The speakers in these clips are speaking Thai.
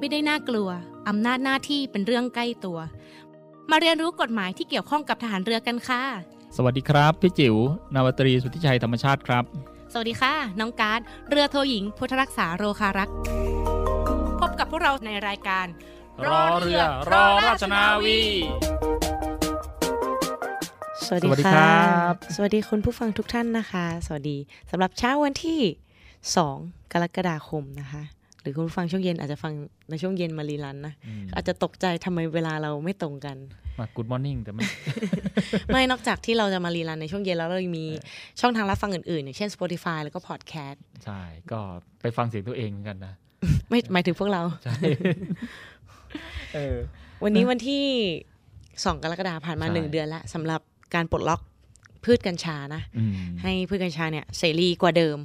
ไม่ได้น่ากลัว อำนาจหน้าที่เป็นเรื่องใกล้ตัว มาเรียนรู้กฎหมายที่เกี่ยวข้องกับทหารเรือกันค่ะ สวัสดีครับ พี่จิ๋วนาวาตรีสุทธิชัยธรรมชาติครับ สวัสดีค่ะ น้องการ์ดเรือโทหญิง พุทธรักษาโรคารักษ์พบกับพวกเราในรายการ รอเรือ รอราชนาวี สวัสดีสวัสดีค่ะครับ สวัสดีคุณผู้ฟังทุกท่านนะคะ สวัสดีสำหรับเช้าวันที่ 2 กรกฎาคมนะคะ หรือคุณผู้ฟังช่วงเย็นอาจจะฟังในช่วงเย็นมารีลันนะ อาจจะตกใจทำไมเวลาเราไม่ตรงกัน มา Good Morning แต่ไม่ไม่นอกจากที่เราจะมารีลันในช่วงเย็นแล้วเรายังมีช่องทางรับฟังอื่นๆ อย่างเช่น Spotify แล้วก็ Podcast ใช่ ก็ไปฟังเสียงตัวเองเหมือนกันนะ ไม่หมายถึงพวกเราใช่เออวันนี้วันที่2กรกฎาคมผ่านมาใช่หนึ่งเดือนแล้วสำหรับการปลดล็อกพืชกัญชานะอืมให้พืชกัญชาเนี่ยเสรีกว่าเดิม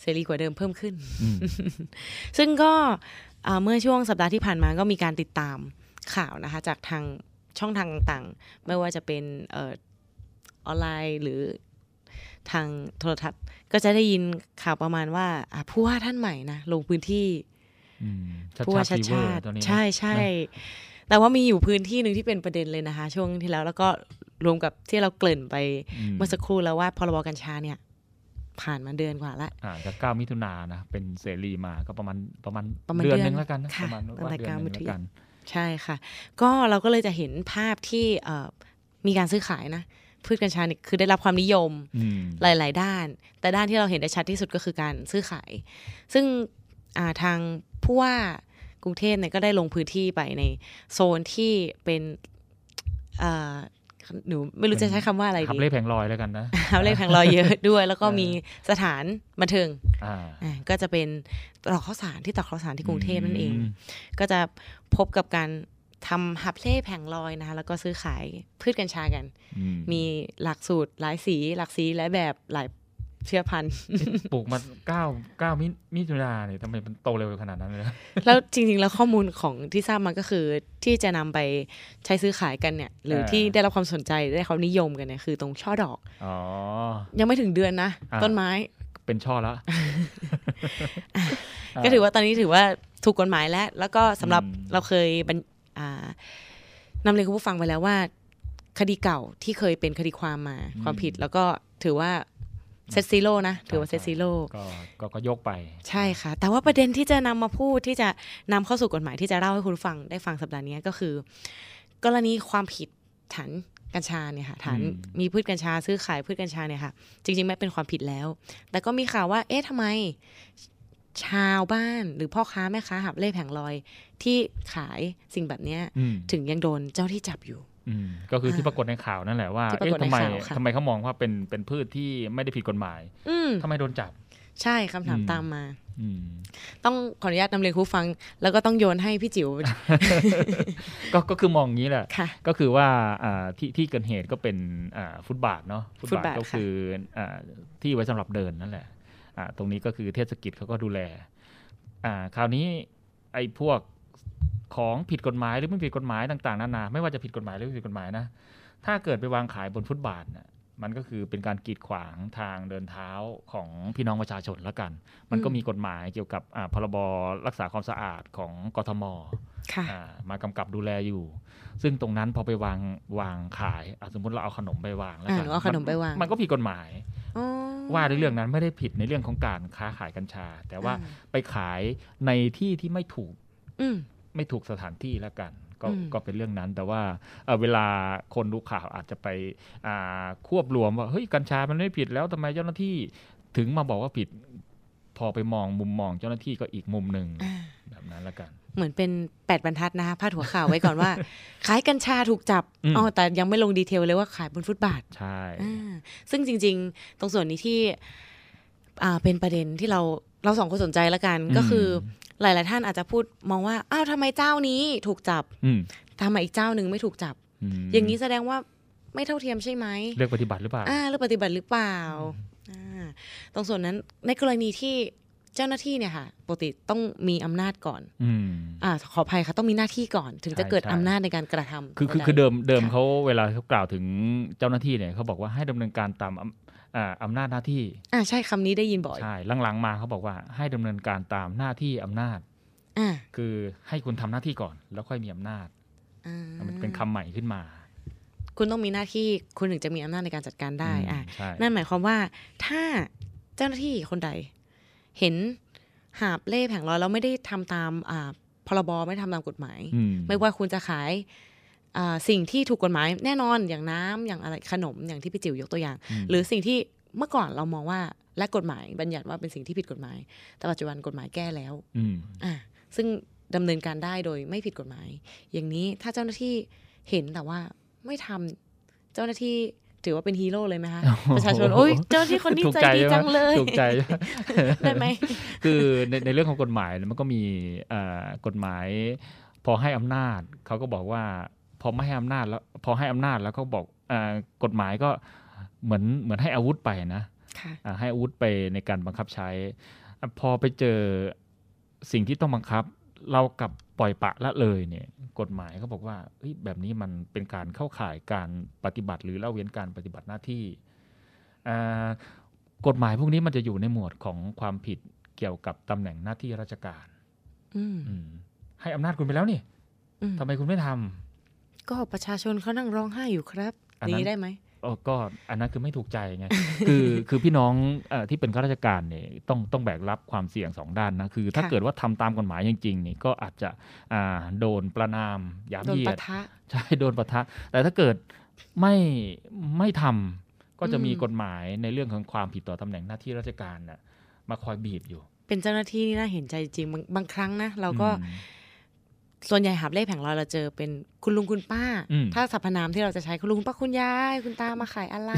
เสรีกว่าเดิมเพิ่มขึ้นอืมซึ่งก็อ่าเมื่อช่วงสัปดาห์ที่ผ่านมาก็มีการติดตามข่าวนะคะ จากทางช่องทางต่างๆ ไม่ว่าจะเป็นเออออนไลน์หรือทางโทรทัศน์ ก็จะได้ยินข่าวประมาณว่าอะผู้ว่าท่านใหม่นะลงพื้นที่อืมชัดผู้ว่าชาชาติติฟีเวอร์ชาติตัวนี้นะใช่ใช่แต่ว่ามีอยู่พื้นที่หนึ่งที่เป็นประเด็นเลยนะคะ ช่วงที่แล้วแล้วก็รวมกับที่เราเกริ่นไปอืมเมื่อสักครู่แล้วว่าพรบกัญชาเนี่ย ผ่านมาเดือนกว่าละอ่าจากเก้ามิถุนายนนะ เป็นเสรีมาก็ประมาณประมาณประมาณเดือนเดือนหนึงแล้วกันนะค่ะประมาณตั้งว่าแต่เดือนเก้าหนึงมิถุแล้วกันใช่ค่ะ ก็เราก็เลยจะเห็นภาพที่เอ่อมีการซื้อขายนะพืชกัญชาเนี่ยคือได้รับความนิยมอืมหลาย ๆ ด้าน แต่ด้านที่เราเห็นได้ชัดที่สุดก็คือการซื้อขาย ซึ่งอ่าทางผู้ว่ากรุงเทพเนี่ยก็ได้ลงพื้นที่ไปในโซนที่เป็นอ่า หนูไม่รู้จะใช้คำว่าอะไรขับดีเล่แผงลอยแล้วกันนะฮับเล่แผงลอยเยอะด้วย แล้วก็เออมีสถานบันเทิงอ่าอ่าก็จะเป็นตรอกข้าวสารที่ตรอกข้าวสารที่กรุงเทพนั่นเองมก็จะพบกับการทำฮับเล่แผงลอยนะคะแล้วก็ซื้อขายพืชกัญชากันอืมีหลักสูตรหลายสี หลักสีและแบบหลาย เชื้อพันธุ์ปลูกมาเก้าเก้ามิมิถุนาเนี่ยทำไมมันโตเร็วขนาดนั้นเลยนะแล้วจริง ๆ แล้วข้อมูลของที่ทราบมาก็คือที่จะนำไปใช้ซื้อขายกันเนี่ย หรือที่ได้รับความสนใจได้ความนิยมกันเนี่ยคือตรงช่อดอกอ๋อยังไม่ถึงเดือนนะอ่าต้นไม้เป็นช่อแล้ว ก็ถือว่าตอนนี้ถือว่าถูกกฎหมายแล้ว แล้วก็สำหรับอืมเราเคยบรรอ่านำเรียนคุณผู้ฟังไปแล้วว่า คดีเก่าที่เคยเป็นคดีความมาความผิดแล้วก็ถือว่า set zero นะถือว่า set zero ก็ก็ก็ยกไป ใช่ค่ะ แต่ว่าประเด็นที่จะนำมาพูดที่จะนำเข้าสู่กฎหมายที่จะเล่าให้คุณฟังได้ฟังสัปดาห์นี้ก็คือ กรณีความผิดฐานกัญชาเนี่ยค่ะฐานอืมมีพืชกัญชาซื้อขายพืชกัญชาเนี่ยค่ะ จริงๆไม่เป็นความผิดแล้ว แต่ก็มีข่าวว่า เอ๊ะทำไม ชาวบ้านหรือพ่อค้าแม่ค้าหาบเร่แผงลอยที่ขายสิ่งแบบเนี้ยอืมถึงยังโดนเจ้าที่จับอยู่อืม ก็คือที่ปรากฏในข่าวนั่นแหละว่าที่ปรากฏเอ๊ะทำไมในข่าวค่ะทำไมเขามองว่าเป็นเป็นพืชที่ไม่ได้ผิดกฎหมายอืมทำไมโดนจับ ใช่คำถามอืมตามมาอืมต้องขออนุญาตนำเรียนคุณผู้ฟัง แล้วก็ต้องโยนให้พี่จิ๋วก็ก็คือมองอย่างนี้แหละค่ะก็คือว่าอ่าที่ที่เกิดเหตุก็เป็นอ่าฟุตบาทเนาะฟุตบาทก็ค่ะคืออ่าที่ไว้สำหรับเดินนั่นแหละอ่าตรงนี้ก็คือเทศกิจเขาก็ดูแลอ่าคราวนี้ไอ้พวก ของผิดกฎหมายหรือไม่ผิดกฎหมายต่างๆนานาไม่ว่าจะผิดกฎหมายหรือไม่ผิดกฎหมายนะ ถ้าเกิดไปวางขายบนฟุตบาทน่ะมันก็คือเป็นการกีดขวางทางเดินเท้าของพี่น้องประชาชนแล้วกัน มันก็มีกฎหมายเกี่ยวกับอ่าพรบรักษาความสะอาดของกทมค่ะอ่ามากำกับดูแลอยู่ ซึ่งตรงนั้นพอไปวางวางขายอะสมมติเราเอาขนมไปวางแล้วอ่ากัหนูเอาขนมไปวาง มันก็ผิดกฎหมายอ๋อว่าในเรื่องนั้นไม่ได้ผิดในเรื่องของการค้าขายกัญชา แต่ว่าอ่าไปขายในที่ที่ไม่ถูกอืม ไม่ถูกสถานที่แล้วกันก็อืมก็เป็นเรื่องนั้นแต่ว่าเอ่อเวลาคนดูข่าวอาจจะไปอ่าควบรวมว่าเฮ้ยกัญชามันไม่ผิดแล้วทำไมเจ้าหน้าที่ถึงมาบอกว่าผิดพอไปมองมุมมองเจ้าหน้าที่ก็อีกมุมหนึ่งอ่าแบบนั้นแล้วกัน เหมือนเป็นแปดบรรทัดนะคะพาดหัวข่าวไว้ก่อนว่า ขายกัญชาถูกจับอืมอ๋อแต่ยังไม่ลงดีเทลเลยว่าขายบนฟุตบาทใช่อ่าซึ่งจริง ๆ ตรงส่วนนี้ที่อ่าเป็นประเด็นที่เราเราสองคนสนใจแล้วกันก็คือ หลาย ๆ ท่านอาจจะพูดมองว่าอ้าวทำไมเจ้านี้ถูกจับอืมทำไมอีกเจ้าหนึ่งไม่ถูกจับมอย่างนี้แสดงว่าไม่เท่าเทียมใช่ไหมเลือกปฏิบัติหรือเปล่าอ่าหรือปฏิบัติหรือเปล่าอ่าตรงส่วนนั้นในกรณีที่เจ้าหน้าที่เนี่ยค่ะปกติต้องมีอำนาจก่อนอืมอ่าขออภัยค่ะต้องมีหน้าที่ก่อน ถึงจะใช่เกิดใช่อำนาจในการกระทำคือคือใดคือเดิมเดิมค่ะเขาเวลาเขากล่าวถึงเจ้าหน้าที่เนี่ยเขาบอกว่าให้ดำเนินการตาม อำอ่าอำนาจหน้าที่อ่าใช่คำนี้ได้ยินบ่อยใช่หลังๆมาเขาบอกว่าให้ดำเนินการตามหน้าที่อำนาจอ่าคือให้คุณทำหน้าที่ก่อน แล้วค่อยมีอำนาจอ่ามันเป็นคำใหม่ขึ้นมา คุณต้องมีหน้าที่คุณถึงจะมีอำนาจในการจัดการได้อืมอ่าใช่นั่นหมายความว่าถ้าเจ้าหน้าที่คนใด เห็นหาบเล่แผงลอยแล้วไม่ได้ทำตามอ่าพรบไม่ทำตามกฎหมายอืมไม่ว่าคุณจะขายอ่าสิ่งที่ถูกกฎหมายแน่นอนอย่างน้ำอย่างอะไรขนมอย่างที่พี่จิ๋วยกตัวอย่างมหรือสิ่งที่ เมื่อก่อนเรามองว่าและกฎหมายบัญญัติว่าเป็นสิ่งที่ผิดกฎหมาย แต่ปัจจุบันกฎหมายแก้แล้วอืมอ่าซึ่งดำเนินการได้โดยไม่ผิดกฎหมาย อย่างนี้ถ้าเจ้าหน้าที่เห็นแต่ว่าไม่ทำเจ้าหน้าที่ถือว่าเป็นฮีโร่เลยไหมคะประชาชนโอ้ยเจ้าหน้าที่คนนี้ถูกใจใจดีใช่ไหมจังเลยถูกใจได้ไหมคือในในเรื่องของกฎหมายมันก็มีเอ่อกฎหมาย พอให้อำนาจเขาก็บอกว่า พอไม่ให้อำนาจแล้วพอให้อำนาจแล้วเขาบอกเอ่อกฎหมายก็ เหมือนเหมือนให้อาวุธไปนะค่ะอ่าให้อาวุธไปในการบังคับใช้อะพอไปเจอสิ่งที่ต้องบังคับ เรากลับปล่อยปละละเลยเนี่ยกฎหมายเขาบอกว่าเฮ้ยแบบนี้มันเป็นการเข้าข่ายการปฏิบัติ หรือละเว้นการปฏิบัติหน้าที่อ่ากฎหมายพวกนี้มันจะอยู่ในหมวดของความผิดเกี่ยวกับตำแหน่งหน้าที่ราชการอืมอืมให้อำนาจคุณไปแล้วนี่อืมทำไมคุณไม่ทำก็ประชาชนเขานั่งร้องไห้อยู่ครับอันอย่างนั้นนี้ได้ไหมเออ ก็อันนั้นคือไม่ถูกใจไงคือคือพี่น้องเออที่เป็นข้าราชการเนี่ยต้องต้องแบกรับความเสี่ยงสองด้านนะคือ ถ้าค่ะเกิดว่าทำตามกฎหมายจริงๆนี่ก็อาจจะอ่าโดนประนามยามโดนเหยียปะดทะใช่โดนปะทะ แต่ถ้าเกิดไม่ไม่ทำก็จะมีอืมกฎหมายในเรื่องของความผิดต่อตำแหน่งหน้าที่ราชการน่ะมาคอยบีบอยู่ เป็นเจ้าหน้าที่นี่น่าเห็นใจจริงบางบางครั้งนะเราก็อืม ส่วนใหญ่หาบเล่แผงลอยเราเจอเป็นคุณลุงคุณป้าอืมถ้าสรรพนามที่เราจะใช้คุณลุงคุณป้าคุณยายคุณตามาขายอะไร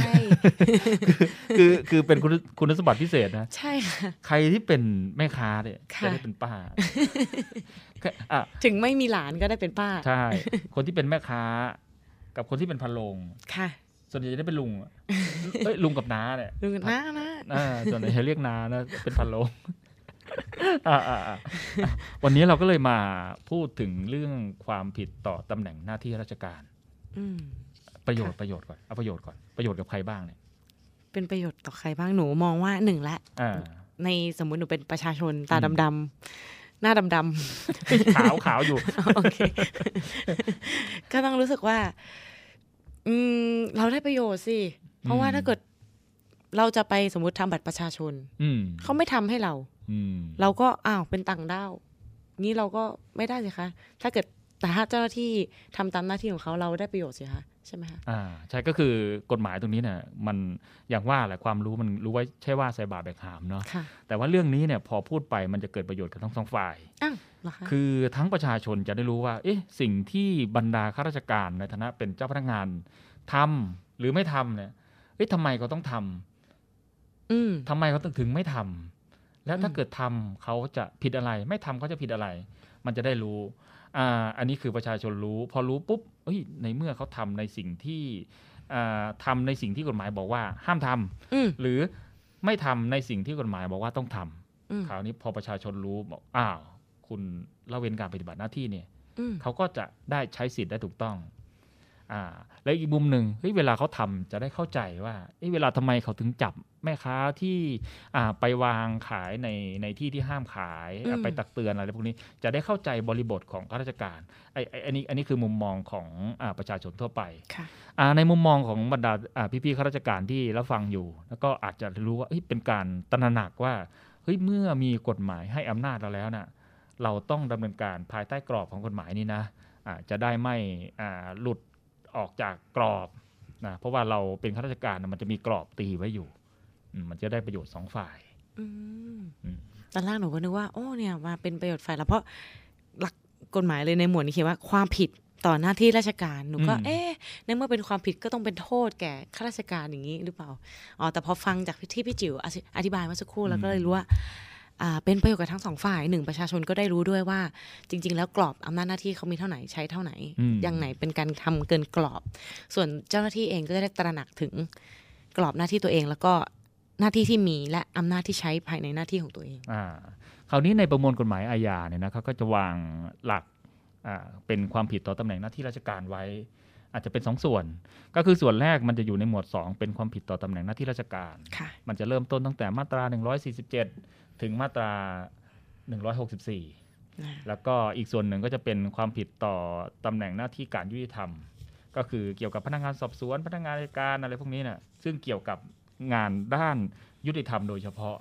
คือคือเป็นคุณคุณสมบัติพิเศษนะ ใช่ค่ะ ใครที่เป็นแม่ค้าเนี่ยค่ะจะได้เป็นป้าแค่อะถึงไม่มีหลานก็ได้เป็นป้า ใช่ คนที่เป็นแม่ค้า กับคนที่เป็นพันโรงค่ะส่วนใหญ่จะได้เป็นลุงอะเอ้ยลุงกับน้าเนี่ยลุงกับน้านะอ่าส่วนใหญ่จะเรียกน้านะเป็นพันโร วันนี้เราก็เลยมาพูดถึงเรื่องความผิดต่อตำแหน่งหน้าที่ราชการอืมประโยชน์ค่ะประโยชน์ก่อนเอาประโยชน์ก่อนประโยชน์กับใครบ้างเนี่ย เป็นประโยชน์ต่อใครบ้างหนูมองว่าหนึ่งละอ่าในสมมุติหนูเป็นประชาชนตาอืมดำๆหน้าดำขาวขาวอยู่ๆโอเคก็ต้องรู้สึกว่า อืมเราได้ประโยชน์สิ เพราะว่าอืมถ้าเกิด เราจะไปสมมติทำบัตรประชาชนอืมเขาไม่ทำให้เราอืมเราก็อ้าวเป็นต่างด้าวนี้เราก็ไม่ได้สิคะถ้าเกิดแต่ถ้าเจ้าหน้าที่ทำตามหน้าที่ของเขาเราได้ประโยชน์สิคะใช่ไหมคะอ่าใช่ก็คือกฎหมายตรงนี้เนี่ยมันอย่างว่าแหละความรู้มันรู้ไว้ใช่ว่าใส่บาตรแบกหามเนาะค่ะแต่ว่าเรื่องนี้เนี่ยพอพูดไปมันจะเกิดประโยชน์กับทั้งสองฝ่ายอ้าวเหรอคะคือทั้งประชาชนจะได้รู้ว่า เอ๊ะสิ่งที่บรรดาข้าราชการในฐานะเป็นเจ้าพนักงานทำหรือไม่ทำเนี่ยเอ๊ะทำไมเขาต้องทำอืม ทำไมเขาถึงไม่ทำแล้วถ้าอืมเกิดทำเขาจะผิดอะไร ไม่ทำเขาจะผิดอะไร มันจะได้รู้อ่าอันนี้คือประชาชนรู้ พอรู้ปุ๊บเอ้ยในเมื่อเขาทำในสิ่งที่อ่าทำในสิ่งที่กฎหมายบอกว่าห้ามทำอืมหรือไม่ทำในสิ่งที่กฎหมายบอกว่าต้องทำอืมคราวนี้พอประชาชนรู้บอกอ้าว คุณละเว้นการปฏิบัติหน้าที่เนี่ยอืมเขาก็จะได้ใช้สิทธิ์ได้ถูกต้อง อ่าแล้วอีกมุมหนึ่งเฮ้ยเวลาเขาทำจะได้เข้าใจว่าเอ้ยเวลาทำไมเขาถึงจับแม่ค้าที่อ่าไปวางขายในในที่ที่ห้ามขายอะไปตักเตือนอะไรพวกนี้จะได้เข้าใจบริบทของข้าราชการไอ้ไอ้อันนี้อันนี้คือมุมมองของอ่าประชาชนทั่วไปค่ะอ่าในมุมมองของบรรดาอ่าพี่ๆข้าราชการที่รับฟังอยู่ แล้วก็อาจจะรู้ว่าเอ้ยเป็นการตระหนักว่าเฮ้ยเมื่อมีกฎหมายให้อำนาจเราแล้วน่ะเราต้องดำเนินการภายใต้กรอบของกฎหมายนี้นะอ่าจะได้ไม่อ่าหลุด ออกจากกรอบนะเพราะว่าเราเป็นข้าราชการน่ะมันจะมีกรอบตีไว้อยู่อืมมันจะได้ประโยชน์สองฝ่ายอืมอืมตอนแรกหนูก็นึกว่าโอ้เนี่ยมาเป็นประโยชน์ฝ่ายเราเพราะหลักกฎหมายเลยในหมวดนี้เขียนว่าความผิดต่อหน้าที่ราชการหนูก็อืมเอ๊ะในเมื่อเป็นความผิดก็ต้องเป็นโทษแก่ข้าราชการอย่างนี้หรือเปล่าอ๋อแต่พอฟังจากที่พี่จิ๋วอธิอธิบายเมื่อสักครู่แล้วก็เลยรู้ว่าอ่า เป็นประโยชน์กับทั้งสองฝ่ายหนึ่งประชาชนก็ได้รู้ด้วยว่า จริง ๆ แล้วกรอบอำนาจหน้าที่เขามีเท่าไหนใช้เท่าไหนอืมอย่างไหนเป็นการทำเกินกรอบ ส่วนเจ้าหน้าที่เองก็จะได้ตระหนักถึงกรอบหน้าที่ตัวเองแล้วก็หน้าที่ที่มีและอำนาจที่ใช้ภายในหน้าที่ของตัวเองอ่าคราวนี้ในประมวลกฎหมายอาญาเนี่ยนะเขาก็จะวางหลักอ่าเป็นความผิดต่อตำแหน่งหน้าที่ราชการไว้ อาจจะเป็นสองส่วน ก็คือส่วนแรกมันจะอยู่ในหมวด 2 เป็นความผิดต่อตำแหน่งหน้าที่ราชการค่ะมันจะเริ่มต้นตั้งแต่มาตรา 147 ถึงมาตรา 164 แล้วก็อีกส่วนหนึ่งก็จะเป็นความผิดต่อตำแหน่งหน้าที่การยุติธรรม ก็คือเกี่ยวกับพนักงานสอบสวน พนักงานอัยการอะไรพวกนี้นะ่ะซึ่งเกี่ยวกับงานด้านยุติธรรมโดยเฉพาะ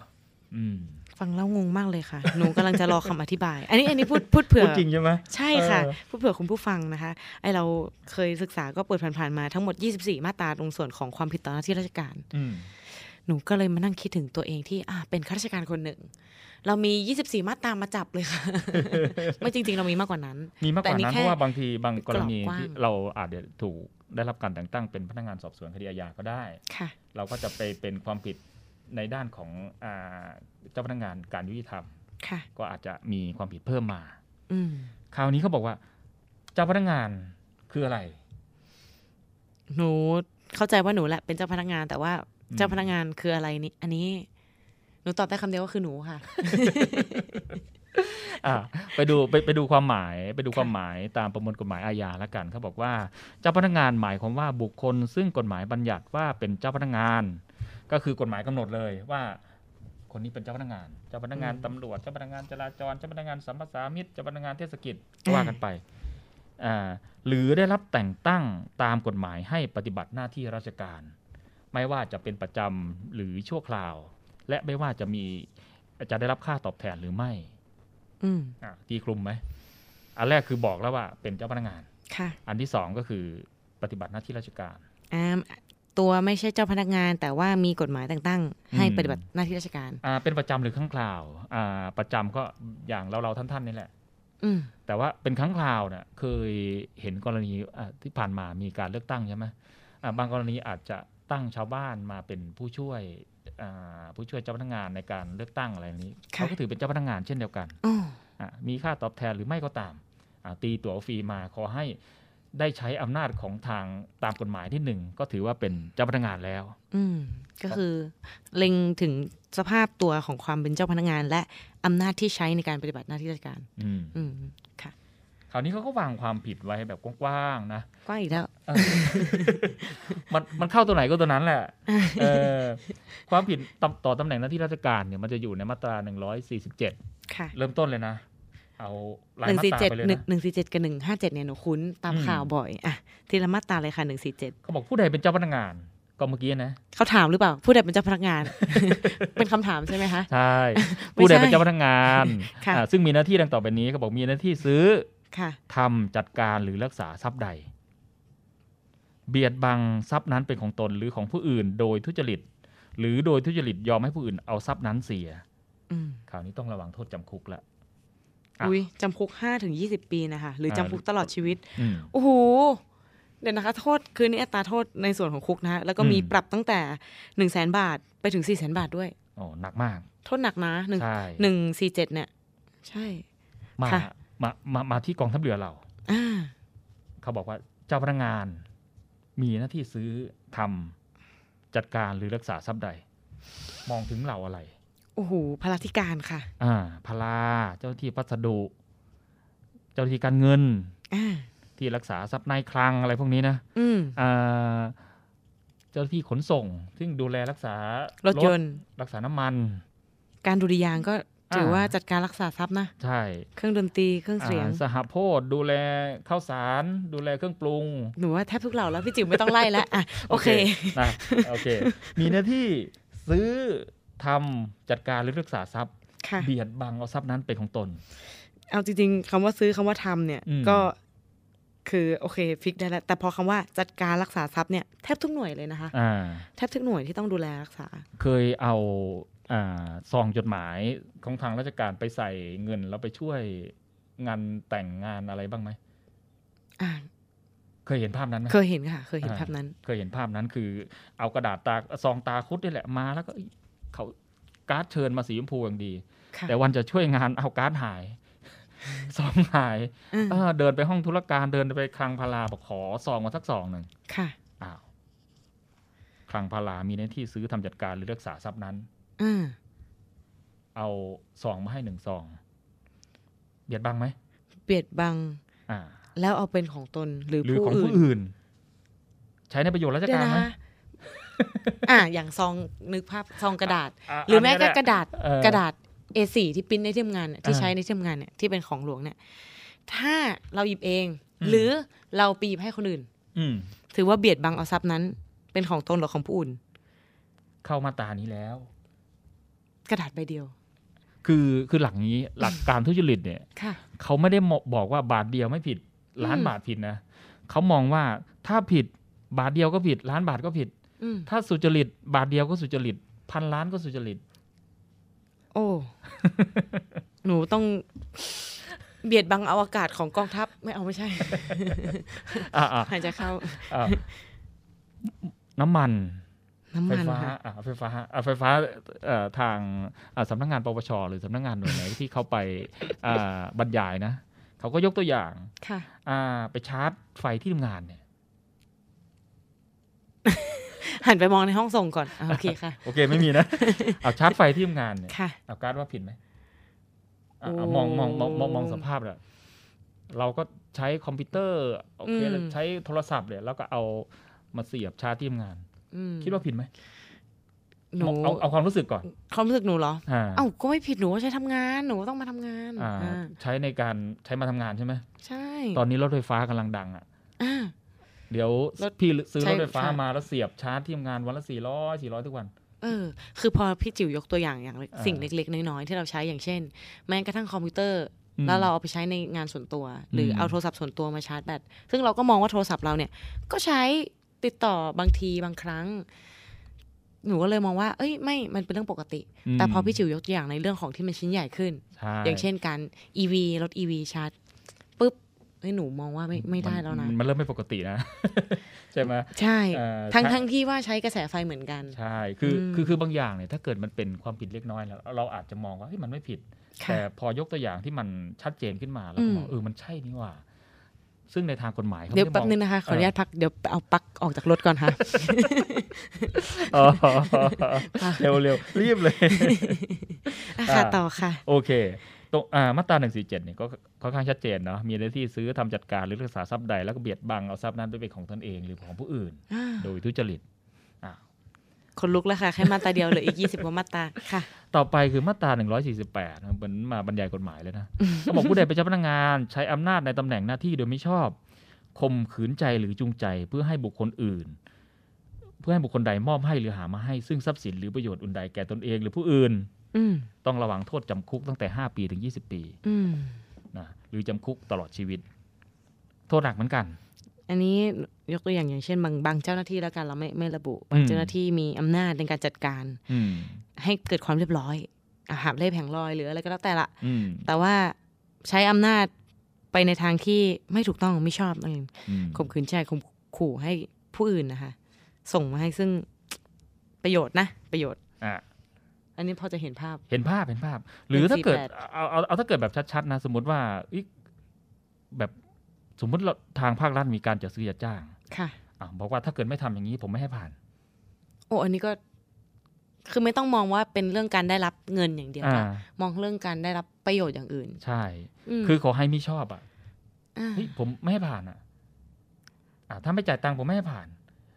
อืมฟังแล้วงงมากเลยค่ะ หนูกำลังจะรอคำอธิบาย อันนี้อันนี้พูดพูดเผื่อพูดจริงใช่ไหมใช่ค่ะเออพูดเผื่อคุณผู้ฟังนะคะ ไอเราเคยศึกษาก็เปิดผ่านๆมาทั้งหมด 24 มาตราตรงส่วนของความผิดต่อหน้าที่ราชการอืม หนูก็เลยมานั่งคิดถึงตัวเองที่อ่าเป็นข้าราชการคนหนึ่ง เรามี 24 มาตรามาจับเลยค่ะ ไม่จริง ๆ เรามีมากกว่านั้น มีมากกแต่ว่าอันนี้นั้นแค่เพราะว่าบางทีบางกรณีกรอบกว้างที่เราอาจจะถูกได้รับการแต่งตั้งเป็นพนักงานสอบสวนคดีอาญาก็ได้ค่ะ เราก็จะไปเป็นความผิดในด้านของอาเจ้าพนักงานการยุติธรรมค่ะก็อาจจะมีความผิดเพิ่มมาอืมคราวนี้เขาบอกว่า เจ้าพนักงานคืออะไร หนูเข้าใจว่าหนูแหละเป็นเจ้าพนักงาน แต่ว่าอืม เจ้าพนักงานคืออะไรนี่อันนี้หนูตอบได้คำเดียวว่าคือหนูค่ะอ่าไปดูไปไปดูความหมายไปดูค่ะความหมายตามประมวลกฎหมายอาญาละกันเขาบอกว่าเจ้าพนักงานหมายความว่าบุคคล ซึ่งกฎหมายบัญญัติว่าเป็นเจ้าพนักงาน ก็คือกฎหมายกำหนดเลยว่า คนนี้เป็นเจ้าพนักงาน เจ้าพนักงานตำรวจ เจ้าพนักงานจราจร เจ้าพนักงานสัมปทานมิตร เจ้าพนักงานเทศกิจก็ว่ากันไปอ่าหรือได้รับแต่งตั้งตามกฎหมายให้ปฏิบัติหน้าที่ราชการ ไม่ว่าจะเป็นประจำหรือชั่วคราว และไม่ว่าจะมีจะได้รับค่าตอบแทนหรือไม่อืมอะตีคลุมไหมอันแรกคือบอกแล้วว่าเป็นเจ้าพนักงานค่ะ อันที่สองก็คือปฏิบัติหน้าที่ราชการอ่าตัวไม่ใช่เจ้าพนักงาน แต่ว่ามีกฎหมายแต่งตั้ง ให้อืมปฏิบัติหน้าที่ราชการอ่าเป็นประจำหรือครั้งคราวอ่าประจำก็อย่างเราเราๆท่านๆนี่แหละอืมแต่ว่าเป็นครั้งคราวเนี่ยเคยเห็นกรณีอะที่ผ่านมามีการเลือกตั้งใช่ไหมอะบางกรณีอาจจะ ตั้งชาวบ้านมาเป็นผู้ช่วยอ่าผู้ช่วยเจ้าพนักงานในการเลือกตั้งอะไรนี้ค่ะเขาก็ถือเป็นเจ้าพนักงานเช่นเดียวกันอ๋ออะมีค่าตอบแทนหรือไม่ก็ตามอะตีตั๋วฟรีมาขอให้ได้ใช้อำนาจของทางตามกฎหมายที่หนึ่งก็ถือว่าเป็นเจ้าพนักงานแล้ว อืมก็คือเล็งถึงสภาพตัวของความเป็นเจ้าพนักงาน และอำนาจที่ใช้ในการปฏิบัติหน้าที่ราชการ อืมอืมค่ะค ราวนี้เขาก็วางความผิดไว้แบบกว้างๆนะกว้างอีกแล้วเออมันมันเข้าตัวไหนก็ตัวนั้นแหละเออความผิดต่อต่อตำแหน่งหน้าที่ราชการเนี่ยมันจะอยู่ในมาตรา147ค่ะเริ่มต้นเลยนะ เอารายหนึ่งมาสี่ตราเจ็ดไปเลยหนึ่งนะหนึ่งสี่เจ็ดกับหนึ่งห้าเจ็ดเนี่ยหนูคุ้นตามอืมข่าวบ่อยอะทีละมาตราเลยค่ะหนึ่งสี่เจ็ดเขาบอกผู้ใดเป็นเจ้าพนักงานก็เมื่อกี้นะเขาถามหรือเปล่า ผู้ใดเป็นเจ้าพนักงาน เป็นคำถามใช่ไหมคะใช่ไม่ผู้ใดใช่เป็นเจ้าพนักงานค่ะอ่าซึ่งมีหน้าที่ดังต่อไปนี้เขาบอกมีหน้าที่ซื้อค่ะ ทำจัดการหรือรักษาทรัพย์ใด เบียดบังทรัพย์นั้นเป็นของตนหรือของผู้อื่น โดยทุจริต หรือโดยทุจริตยอมให้ผู้อื่นเอาทรัพย์นั้นเสียอืมคราวนี้ต้องระวังโทษจำคุกละอะอุ้ยจำคุกห้าถึงยี่สิบปีนะคะ หรือจำอ่าคุกตลอดชีวิตอืมโอ้โหเดี๋ยวนะคะ โทษคือนี่อัตราโทษในส่วนของคุกนะฮะแล้วก็มีอืมปรับตั้งแต่หนึ่งแสนบาทไปถึงสี่แสนบาทด้วยอ๋อหนักมาก โทษหนักนะหนึ่งใช่หนึ่งสี่เจ็ดเนี่ย ใช่มาค่ะ มามามาที่กองทัพเรือเราอ่าเขาบอกว่าเจ้าพนักงาน มีหน้าที่ซื้อทำจัดการหรือรักษาทรัพย์ใด มองถึงเราอะไรโอ้โหพลาธิการค่ะ อ่าพลาเจ้าหน้าที่พัสดุ เจ้าหน้าที่การเงินอ่าที่รักษาทรัพย์ในคลังอะไรพวกนี้นะอืมอ่าเจ้าหน้าที่ขนส่ง ซึ่งดูแลรักษารถยนต์รักษาน้ำมัน การดุริยางค์ก็ ถืออ่าว่าจัดการรักษาทรัพย์นะใช่เครื่องดนตรีเครื่องเสียงอ่าสหโพธิ์ดูแลข้าวสาร ดูแลเครื่องปรุง หนูว่าแทบทุกเหล่าแล้วพี่จิ๋วไม่ต้องไล่แล้วอะโอเคนะโอเค มีหน้าที่ซื้อทำจัดการหรือรักษาทรัพย์ค่ะเบียดบังเอาทรัพย์นั้นเป็นของตน เอาจริงๆคำว่าซื้อคำว่าทำเนี่ยอืมก็คือโอเคฟิกได้แล้ว แต่พอคำว่าจัดการรักษาทรัพย์เนี่ยแทบทุกหน่วยเลยนะคะอ่าแทบทุกหน่วยที่ต้องดูแลรักษา เคยเอาอ่า ซองจดหมายของทางราชการไปใส่เงินแล้วไปช่วยงานแต่งงานอะไรบ้างไหมอ่าเคยเห็นภาพนั้นไหมเคยเห็นค่ะ เคยเห็นอ่าภาพนั้น เคยเห็นภาพนั้นคือ เอากระดาษตาซองตาคุดนี่แหละมา แล้วก็เอ้ยเขาการ์ดเชิญมาสีชมพูอย่างดีค่ะแต่วันจะช่วยงานเอาการ์ดหายซองหายอืมเออเดินไปห้องธุรการเดินไปคลังพาราบอกขอซองมาสักซองหนึ่งค่ะอ้าวคลังพารามีหน้าที่ซื้อทำจัดการหรือรักษาทรัพย์นั้นอ่า เอาซองมาให้หนึ่งซอง เบียดบังไหม เบียดบัง อ่า แล้วเอาเป็นของตนหรือหรือผู้ของอื่ผู้นอื่น ใช้ในประโยชน์ราชเดี๋ยวการนะไหมคะอ่า อย่างซองนึกภาพซองกระดาษะหรือแม้นกนี้ระแหลกระดาษเออกระดาษ A4 ที่ปริ้นในที่ทำงานเนี่ยที่อ่าใช้ในที่ทำงานเนี่ยที่เป็นของหลวงเนี่ย ถ้าเราหยิบเองอืมหรือเราไปหยิบให้คนอื่น อืมถือว่าเบียดบังเอาทรัพย์นั้น เป็นของตนหรือของผู้อื่น เข้ามาตรานี้แล้ว กระดาษใบเดียว คือคือหลักนี้หลักการทุจริตเนี่ยค่ะเขาไม่ได้บอกว่าบาทเดียวไม่ผิดล้านอืมบาทผิดนะเขามองว่าถ้าผิดบาทเดียวก็ผิด ล้านบาทก็ผิดอืมถ้าสุจริต บาทเดียวก็สุจริต พันล้านก็สุจริต โอ้หนูต้องเบียดบังเอาอากาศของกองทัพไม่เอาไม่ใช่อ่าอ่าหายใจเข้าอ่าน้ำมัน น้ำไฟมันฟ้าค่ะ อ่าไฟฟ้าอ่าไฟฟ้าเอ่อทางอ่าสำนักงานปปชหรือสำนักงานหน่วยไหน ที่เขาไปอ่าบรรยายนะเขาก็ยกตัวอย่างค่ะ อ่าไปชาร์จไฟที่ทำงานเนี่ยหันไปมองในห้องส่งก่อนอ่าโอเคค่ะ โอเคไม่มีนะ เอาชาร์จไฟที่ทำงานเนี่ยค่ะ เอาการดว่าผิดไหมอะโอ้เอามองมองมองมองมองสภาพเลยเราก็ใช้คอมพิวเตอร์โอเคอืม แล้วใช้โทรศัพท์เนี่ยแล้วก็เอามาเสียบชาร์จที่ทำงานอืม คิดว่าผิดไหมหนูเอาเอาความรู้สึกก่อน ความรู้สึกหนูเหรออ่าเอ้าก็ไม่ผิดหนูก็ใช้ทำงานหนูก็ต้องมาทำงานอ่าอ่าใช้ในการใช้มาทำงานใช่ไหมใช่ ตอนนี้รถไฟฟ้ากำลังดังอะอ่าเดี๋ยวรถพี่ซื้อใช่รถไฟฟ้าค่ะมาแล้วเสียบชาร์จที่ทำงานวันละสี่ร้อยสี่ร้อยทุกวันเออคือพอพี่จิ๋วยกตัวอย่างอย่างอ่าสิ่งเล็ก ๆ น้อยๆที่เราใช้อย่างเช่น แม้กระทั่งคอมพิวเตอร์อืมแล้วเราเอาไปใช้ในงานส่วนตัว หรืออมเอาโทรศัพท์ส่วนตัวมาชาร์จแบตซึ่งเราก็มองว่าโทรศัพท์เราเนี่ยก็ใช้ ติดต่อบางทีบางครั้ง หนูก็เลยมองว่า เอ้ยไม่มันเป็นเรื่องปกติมแต่พอพี่จิ๋วยกตัวอย่างในเรื่องของที่มันชิ้นใหญ่ขึ้นใช่อย่างเช่นการ EV รถ EV ชาร์จปุ๊บเฮ้ยหนูมองว่าไม่ไม่ได้แล้วนะมันมันเริ่มไม่ปกตินะ ใช่ไหมใช่เอ่อทั้งใช่ทั้งที่ว่าใช้กระแสไฟเหมือนกัน ใช่คืออมคือคือบางอย่างเนี่ยถ้าเกิดมันเป็นความผิดเล็กน้อยแล้ว เราอาจจะมองว่าเฮ้ยมันไม่ผิดค่ะแต่พอยกตัวอย่างที่มันชัดเจนขึ้นมาแล้วก็มองอืมเออมันใช่นี่หว่า ซึ่งในทางกฎหมายเขาเดี๋ยวไม่แป๊บมองนึงนะคะ ขออนุญาตพักเดี๋ยวเอาปลั๊กออกจากรถก่อนค่ะอ๋อเร็วเร็วรีบเลยอะค่ะอ่าต่อค่ะ โอเคตรงอ่ามาตราหนึ่งสี่เจ็ดเนี่ยก็ค่อนข้างชัดเจนเนาะมีหน้าที่ซื้อทำจัดการหรือรักษาทรัพย์ใดแล้วก็เบียดบังเอาทรัพย์นั้นไปเป็นของตนเองหรือของผู้อื่น โดยทุจริตอ่า คนลุกแล้วค่ะ แค่มาตราเดียวเหลยอีกยี่สิบกว่ามาตราค่ะ ต่อไปคือมาตรา 148นะเหมือนมาบรรยายกฎหมายเลยนะเขาบอกผู้ใดเป็นเจ้าพนักงาน ใช้อำนาจในตำแหน่งหน้าที่โดยไม่ชอบข่มขืนใจหรือจูงใจเพื่อให้บุคคลอื่น เพื่อให้บุคคลใดมอบให้หรือหามาให้ซึ่งทรัพย์สินหรือประโยชน์อื่นใดแก่ตนเองหรือผู้อื่นอืมต้องระวังโทษจำคุกตั้งแต่ 5 ปีถึง 20 ปีอืมนะหรือจำคุกตลอดชีวิต โทษหนักเหมือนกัน อันนี้ยกตัวอย่างอย่างเช่น บางบางเจ้าหน้าที่แล้วกันเราไม่ไม่ระบุบางอืมเจ้าหน้าที่มีอำนาจในการจัดการอืมให้เกิดความเรียบร้อยอาหาบเล่แผงลอยหรืออะไรก็แล้วแต่ละอืมแต่ว่าใช้อำนาจไปในทางที่ไม่ถูกต้องไม่ชอบนั่นเองอืมข่มขืนใจข่มขู่ให้ผู้อื่นนะคะ ส่งมาให้ซึ่งประโยชน์นะ ประโยชน์อะอันนี้พอจะเห็นภาพ เห็นภาพเห็นภาพ หรือถ้าเกิด48เอาเอาเอาถ้าเกิดแบบชัดๆนะ สมมติว่าอิแบบ สมมติเราทางภาครัฐมีการจัดซื้อจัดจ้าง ค่ะอะบอกว่าถ้าเกิดไม่ทำอย่างนี้ผมไม่ให้ผ่าน โอ้อันนี้ก็ คือไม่ต้องมองว่าเป็นเรื่องการได้รับเงินอย่างเดียวอ่านะมองเรื่องการได้รับประโยชน์อย่างอื่น ใช่มคือขอให้ไม่ชอบอะาเฮ้ยผมไม่ให้ผ่านอะอะถ้าไม่จ่ายตังค์ผมไม่ให้ผ่าน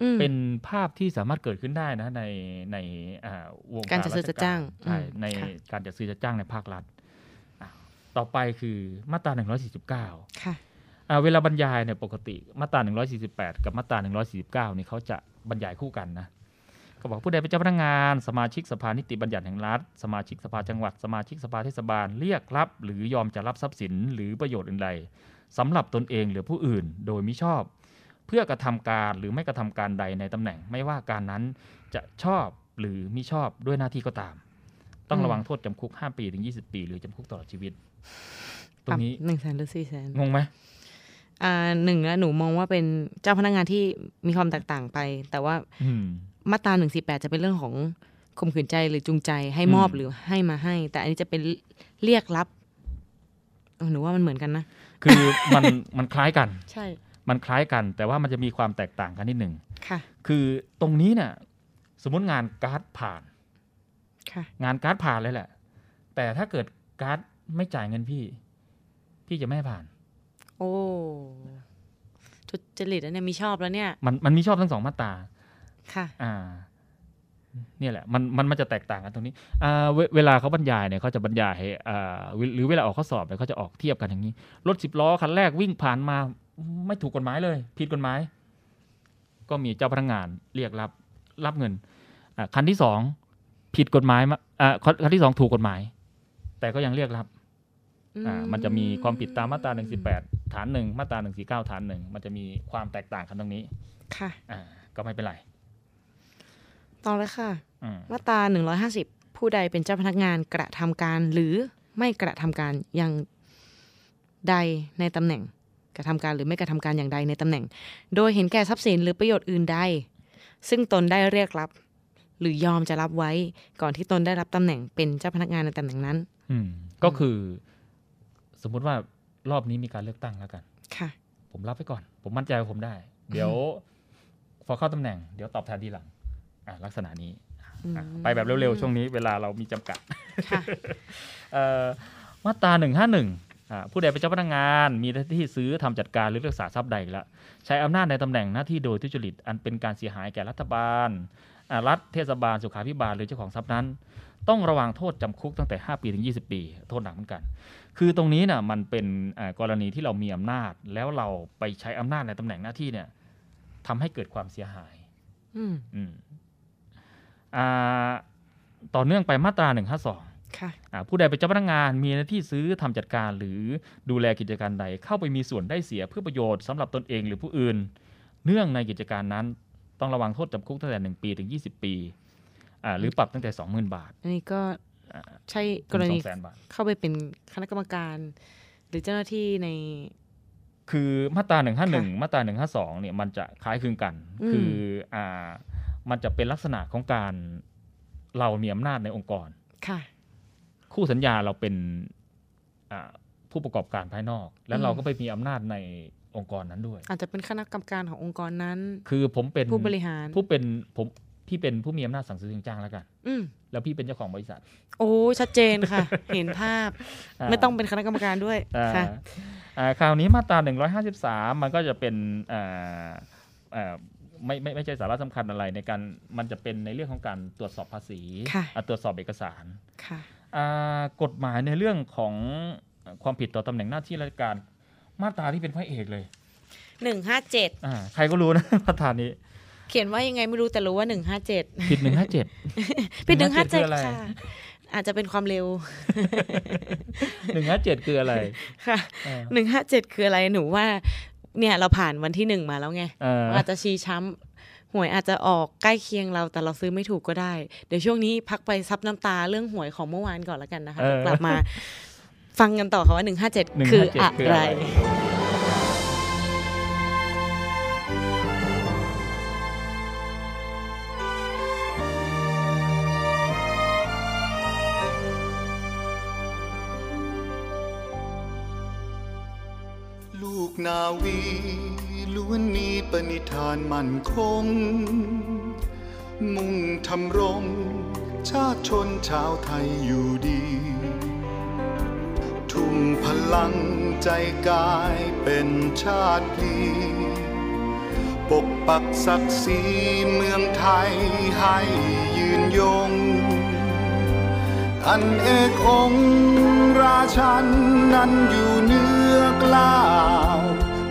อืมเป็นภาพที่สามารถเกิดขึ้นได้นะ ในในอ่าวงการจัดซื้อจัดจ้างใช่อืมในค่ะการจัดซื้อจัดจ้างในภาครัฐอะต่อไปคือมาตรา149ค่ะอ่า เวลาบรรยายเนี่ยปกติมาตรา 148 กับมาตรา 149นี่เขาจะบรรยายคู่กันนะก็บอกผู้ใดเป็นเจ้าพนักงาน สมาชิกสภานิติบัญญัติแห่งรัฐ สมาชิกสภาจังหวัด สมาชิกสภาเทศบาลเรียกรับ หรือยอมจะรับทรัพย์สินหรือประโยชน์อื่นใดสำหรับตนเองหรือผู้อื่นโดยมิชอบ เพื่อกระทำการหรือไม่กระทำการใดในตำแหน่ง ไม่ว่าการนั้นจะชอบหรือมิชอบด้วยหน้าที่ก็ตาม ต้องระวังโทษจำคุก 5 ปีถึง 20 ปี หรือจำคุกตลอดชีวิต ตรงนี้หนึ่งแสนหรือสี่แสนงงไหม อ่าหนึ่งแล้วหนูมองว่าเป็นเจ้าพนักงานที่มีความแตกต่างไป แต่ว่าอืมมาตราหนึ่งสี่แปดจะเป็นเรื่องของข่มขืนใจหรือจูงใจให้มอบอืมหรือให้มาให้ แต่อันนี้จะเป็นเรียกรับเออหนูว่ามันเหมือนกันนะ คือมันมันคล้ายกัน ใช่ มันคล้ายกัน แต่ว่ามันจะมีความแตกต่างกันนิดหนึ่งค่ะ คือตรงนี้เนี่ยสมมติงานการ์ดผ่านค่ะงานการ์ดผ่านเลยแหละ แต่ถ้าเกิดการ์ดไม่จ่ายเงินพี่ พี่จะไม่ให้ผ่าน โอ้ทุจริตแล้วเนี่ยมีชอบแล้วเนี่ย มันมันมีชอบทั้งสองมาตราค่ะ อ่า เนี่ยแหละ มันมันมันจะแตกต่างกันตรงนี้อ่าเวเวลาเขาบรรยายเนี่ยเขาจะบรรยายให้อ่าหรือหรือเวลาออกข้อสอบเนี่ยเขาจะออกเทียบกันอย่างนี้รถสิบล้อคันแรกวิ่งผ่านมา ไม่ถูกกฎหมายเลย ผิดกฎหมาย ก็มีเจ้าพนักงานเรียกรับรับเงินอ่าคันที่สองผิดกฎหมายมาอ่าคันคันที่สองถูกกฎหมาย แต่ก็ยังเรียกรับ อ่ามันจะมีความผิดตามมาตรา118 ฐานหนึ่งมาตรา149 ฐานหนึ่งมันจะมีความแตกต่างกันตรงนี้ ค่ะ อ่า ก็ไม่เป็นไร ต่อเลยค่ะอืมมาตราหนึ่งร้อยห้าสิบผู้ใดเป็นเจ้าพนักงานกระทำการ หรือไม่กระทำการอย่างใดในตำแหน่งกระทำการหรือไม่กระทำการอย่างใดในตำแหน่ง โดยเห็นแก่ทรัพย์สินหรือประโยชน์อื่นใด ซึ่งตนได้เรียกรับ หรือยอมจะรับไว้ ก่อนที่ตนได้รับตำแหน่งเป็นเจ้าพนักงานในตำแหน่งนั้น อืมก็คือ สมมุติว่ารอบนี้มีการเลือกตั้งแล้วกัน ค่ะ ผมรับไว้ก่อน ผมมั่นใจว่าผมได้ เดี๋ยว พอเข้าตำแหน่งเดี๋ยวตอบแทนทีหลังอ่าลักษณะนี้อะไปแบบเร็วๆ ช่วงนี้เวลาเรามีจำกัดค่ะเอ่อมาตราหนึ่งห้าหนึ่งผู้ใดเป็นเจ้าพนักงาน มีหน้าที่ซื้อทำจัดการหรือรักษาทรัพย์ใดอีกแล้วใช้อำนาจในตำแหน่งหน้าที่โดยทุจริตอันเป็นการเสียหายแก่รัฐบาลอ่ารัฐเทศบาลสุขาภิบาลหรือเจ้าของทรัพย์นั้น ต้องระวังโทษจำคุกตั้งแต่ 5 ปีถึง 20 ปี โทษหนักเหมือนกัน คือตรงนี้น่ะมันเป็นอ่ากรณีที่เรามีอำนาจ แล้วเราไปใช้อำนาจในตำแหน่งหน้าที่เนี่ยทำให้เกิดความเสียหายอืมอืมอ่าต่อเนื่องไปมาตรา 152ค่ะอ่าผู้ใดเป็นเจ้าพนักงานมีหน้าที่ซื้อทำจัดการหรือดูแลกิจการใดเข้าไปมีส่วนได้เสียเพื่อประโยชน์สำหรับตนเองหรือผู้อื่น เนื่องในกิจการนั้นต้องระวังโทษจำคุกตั้งแต่ 1 ปีถึง 20 ปี อ่าหรือปรับตั้งแต่20,000บาท อันนี้ก็อ่าใช่กถึรงณี200,000บาทเข้าไปเป็นคณะกรรมการ หรือเจ้าหน้าที่ใน คือมาตราค่ะ151มาตรา152เนี่ยมันจะคล้ายคลึงกันอืมคืออ่ามันจะเป็นลักษณะของการเรามีอำนาจในองค์กรค่ะคู่สัญญาเราเป็นอ่าผู้ประกอบการภายนอก แล้วอืมเราก็ไปมีอำนาจในองค์กรนั้นด้วย อาจจะเป็นคณะกรรมการขององค์กรนั้น คือผมเป็นผู้บริหารผู้เป็นผม พี่เป็นผู้มีอำนาจสั่งซื้อสั่งจ้างแล้วกันอืมแล้วพี่เป็นเจ้าของบริษัท โอ้ชัดเจนค่ะ เห็นภาพ ไม่ต้องเป็นคณะกรรมการด้วยอ่าค่ะอ่าคราวนี้มาตรา 153 มันก็จะเป็นอ่าอ่าไม่ไม่ไม่ใช่สาระสำคัญอะไรในการมันจะเป็นในเรื่องของการตรวจสอบภาษีค่ะอ่าตรวจสอบเอกสารค่ะอ่ากฎหมายในเรื่องของความผิดต่อตำแหน่งหน้าที่ราชการ มาตราที่เป็นพระเอกเลยหนึ่งห้าเจ็ดอ่าใครก็รู้นะมาตรานี้ เขียนว่ายังไงไม่รู้แต่รู้ว่าหนึ่งห้าเจ็ดผิดหนึ่งห้าเจ็ดเป็นหนึ่งห้า157เจ็ดคืออะไรค่ะอาจจะเป็นความเร็วหนึ่งห้าเจ็ดคืออะไรค่ะเออหนึ่งห้าเจ็ดคืออะไรหนูว่า เนี่ยเราผ่านวันที่หนึ่งมาแล้วไงเอออาจจะชี้ช้ำหวยอาจจะออกใกล้เคียงเราแต่เราซื้อไม่ถูกก็ได้ เดี๋ยวช่วงนี้พักไปซับน้ำตาเรื่องหวยของเมื่อวานก่อนแล้วกันนะคะเดี๋ยวกลับมา ฟังกันต่อค่ะว่าหนึ่งห้าเจ็ดคือ157อะคือไร นาวีล้วนมีปณิธานมั่นคง มุ่งทำรง ชาติชนชาวไทยอยู่ดี ทุ่มพลังใจกายเป็นชาติพีปกปักศักดิ์ศรีเมืองไทยให้ยืนยง อันเอกองราชันนั้นอยู่เนื้อกล้า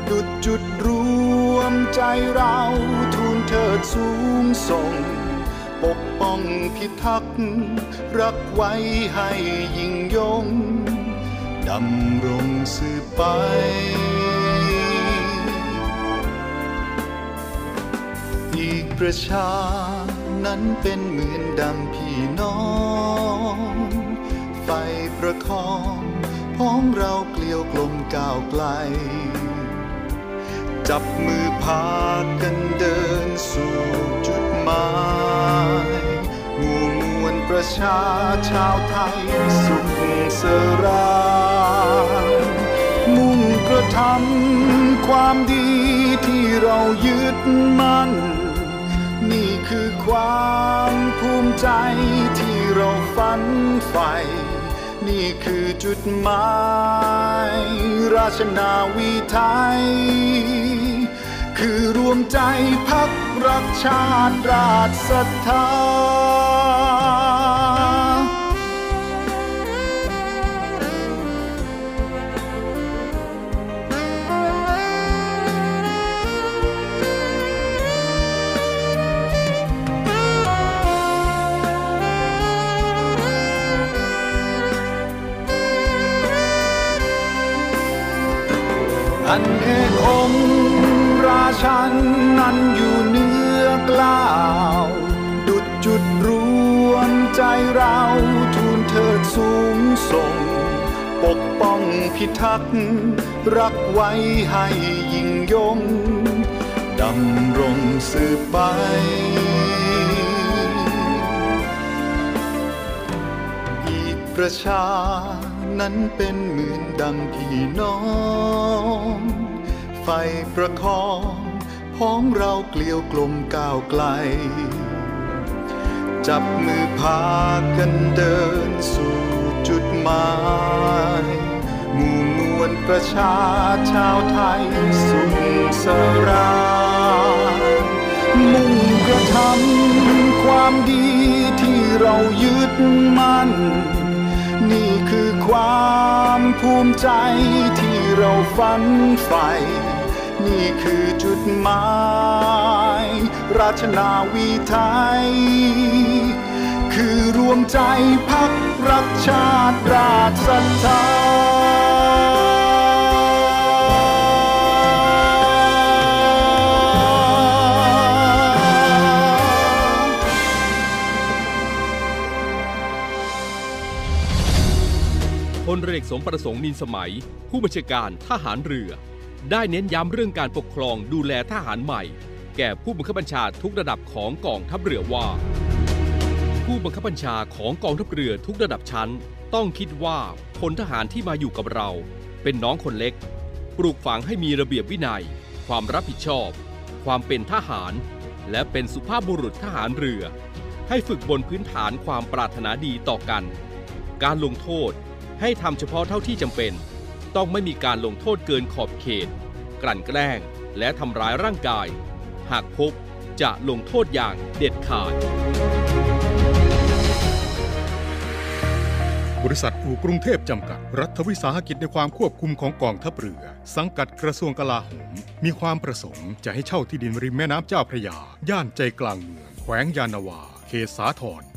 ดุดจุดรวมใจเราทูลเถิดสูงส่ง ปกป้องพิทักษ์รักไว้ให้ยิ่งยง ดำรงสืบไปอีกประชานั้นเป็นเหมือนดังพี่น้อง ไฟประคองพ้องเราเกลียวกลมก้าวไกล จับมือพากันเดินสู่จุดหมายหมู่มวลประชาชาวไทยสุขสรายมุ่งกระทำความดีที่เรายึดมั่น นี่คือความภูมิใจที่เราฝันใฝ่ นี่คือจุดหมาย ราชนาวีไทย คือรวมใจพักรักชาติราชศรัทธา อันเอกองค์ราชันนั้นอยู่เนื้อกล้าว ดุดจุดรวมใจเราทูลเถิดสูงส่ง ปกป้องพิทักษ์ รักไว้ให้ยิ่งยง ดำรงสืบไปอีประชา นั้นเป็นเหมือนดังพี่น้อง ไฟประคองพ้องเราเกลียวกลมก้าวไกล จับมือพากันเดินสู่จุดหมายหมู่มวลประชาชาวไทยสุขสรายมุ่งกระธรรมความดีที่เรายึดมั่น ความภูมิใจที่เราฝันใฝ่นี่คือจุดหมาย ราชนาวีไทย คือรวมใจพักรักชาติราชศรัทธา ลเรือเอกสมประสงค์นินสมัย ผู้บัญชาการทหารเรือ ได้เน้นย้ำเรื่องการปกครองดูแลทหารใหม่ แก่ผู้บังคับบัญชาทุกระดับของกองทัพเรือว่า ผู้บังคับบัญชาของกองทัพเรือทุกระดับชั้น ต้องคิดว่าพลทหารที่มาอยู่กับเรา เป็นน้องคนเล็ก ปลูกฝังให้มีระเบียบวินัย ความรับผิดชอบ ความเป็นทหาร และเป็นสุภาพบุรุษทหารเรือ ให้ฝึกบนพื้นฐานความปรารถนาดีต่อกัน การลงโทษ ให้ทำเฉพาะเท่าที่จำเป็น ต้องไม่มีการลงโทษเกินขอบเขต กลั่นแกล้ง และทำร้ายร่างกาย หากพบจะลงโทษอย่างเด็ดขาด บริษัทอู่กรุงเทพจำกัด รัฐวิสาหกิจในความควบคุมของกองทัพเรือ สังกัดกระทรวงกลาโหม มีความประสงค์จะให้เช่าที่ดินริมแม่น้ำเจ้าพระยา ย่านใจกลางเมือง แขวงยานนาวา เขตสาทร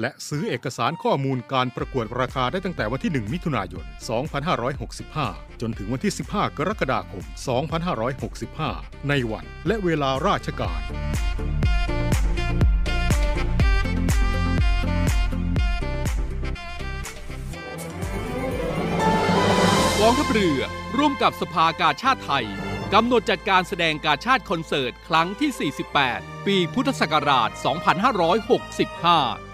และซื้อเอกสารข้อมูลการประกวดราคาได้ตั้งแต่วันที่ 1 มิถุนายน 2565 จนถึงวันที่ 15 กรกฎาคม 2565 ในวันและเวลาราชการ กองทัพเรือร่วมกับสภากาชาติไทยกำหนดจัดการแสดงกาชาติคอนเสิร์ต ครั้งที่ 48 ปีพุทธศักราช 2565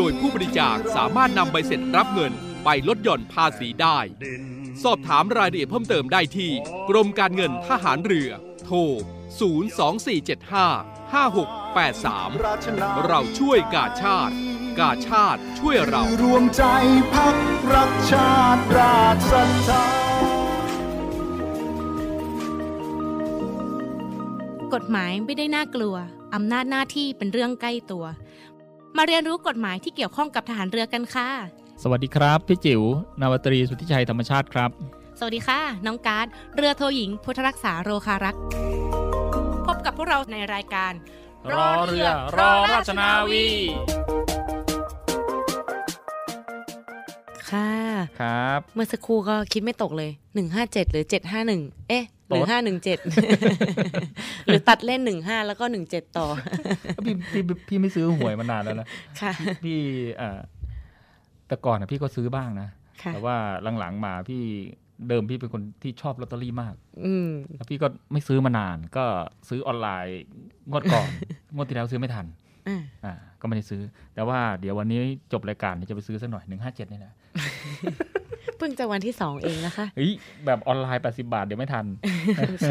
โดยผู้บริจาคสามารถนำใบเสร็จรับเงินไปลดหย่อนภาษีได้ สอบถามรายละเอียดเพิ่มเติมได้ที่ กรมการเงินทหารเรือ โทร 02475 5683ราชนาวีเราช่วยกาชาติ กาชาติช่วยเรารวมใจพักรักชาติราชศรัทธากฎหมายไม่ได้น่ากลัว อำนาจหน้าที่เป็นเรื่องใกล้ตัว มาเรียนรู้กฎหมายที่เกี่ยวข้องกับทหารเรือกันค่ะ สวัสดีครับ พี่จิ๋วนาวาตรีสุทธิชัยธรรมชาติครับ สวัสดีค่ะ น้องการ์ดเรือโทหญิง พุทธรักษาโรคารักษ์พบกับพวกเราในรายการรอเรือรอราชนาวี ค่ะ ครับ เมื่อสักครู่ก็คิดไม่ตกเลย 157 หรือ 751 เอ๊ะ หรือโต๊ด517หรือตัดเล่น15แล้วก็17ต่อพี่พี่พี่ไม่ซื้อหวยมานานแล้วนะค่ะพี่เอ่อแต่ก่อนนะพี่ก็ซื้อบ้างนะค่ะแต่ว่าหลังๆมาพี่เดิมพี่เป็นคนที่ชอบลอตเตอรี่มาก อืมแล้วพี่ก็ไม่ซื้อมานาน ก็ซื้อออนไลน์งวดก่อนงวดที่แล้วซื้อไม่ทัน อ่าอ่าก็ไม่ได้ซื้อ แต่ว่าเดี๋ยววันนี้จบรายการเดี๋ยวจะไปซื้อสักหน่อยหนึ่งห้าเจ็ดนี่แหละเพิ่งจะวันที่2เองนะคะเฮ้ยแบบออนไลน์80บาทเดี๋ยวไม่ทัน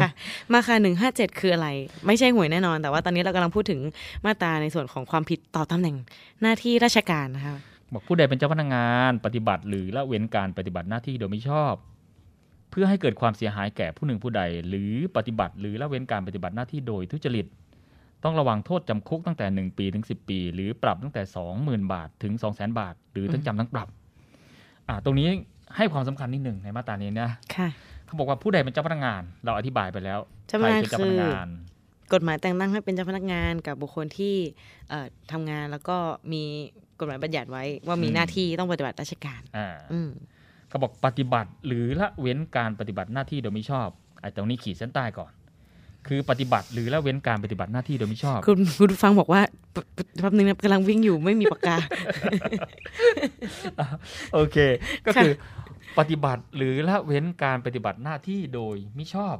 ค่ะมาค่ะ157คืออะไร ไม่ใช่หวยแน่นอน แต่ว่าตอนนี้เรากำลังพูดถึงมาตราในส่วนของความผิดต่อตำแหน่งหน้าที่ราชการนะคะบอกผู้ใดเป็นเจ้าพนักงานปฏิบัติ หรือละเว้นการปฏิบัติหน้าที่โดยไม่ชอบ เพื่อให้เกิดความเสียหายแก่ผู้หนึ่งผู้ใด หรือปฏิบัติ หรือละเว้นการปฏิบัติหน้าที่โดยทุจริต ต้องระวังโทษจำคุกตั้งแต่ 1 ปีถึง 10 ปี หรือปรับตั้งแต่ 20,000 บาทถึง 200,000 บาท หรือทั้งจำทั้งปรับอ่าตรงนี้ให้ความสำคัญนิดหนึ่งในมาตรานี้นะค่ะเขาบอกว่าผู้ใดเป็นเจ้าพนักงาน เราอธิบายไปแล้วเจ้าพนักงานใครเป็นเจ้าพนักงาน กฎหมายแต่งตั้งให้เป็นเจ้าพนักงานกับบุคคลที่เอ่อทำงานแล้วก็มีกฎหมายบัญญัติไว้ว่ามีอืมหน้าที่ต้องปฏิบัติราชการอ่าอืมเขาบอกปฏิบัติหรือละเว้นการปฏิบัติหน้าที่โดยมิชอบไอ้ตรงนี้ขีดเส้นใต้ก่อน คือปฏิบัติหรือละเว้นการปฏิบัติหน้าที่โดยมิชอบ คุณคุณผู้ฟังบอกว่าแป๊บแป๊บนึงนะกำลังวิ่งอยู่ไม่มีปากกา โอเค ก็คือปฏิบัติหรือละเว้นการปฏิบัติหน้าที่โดยมิชอบ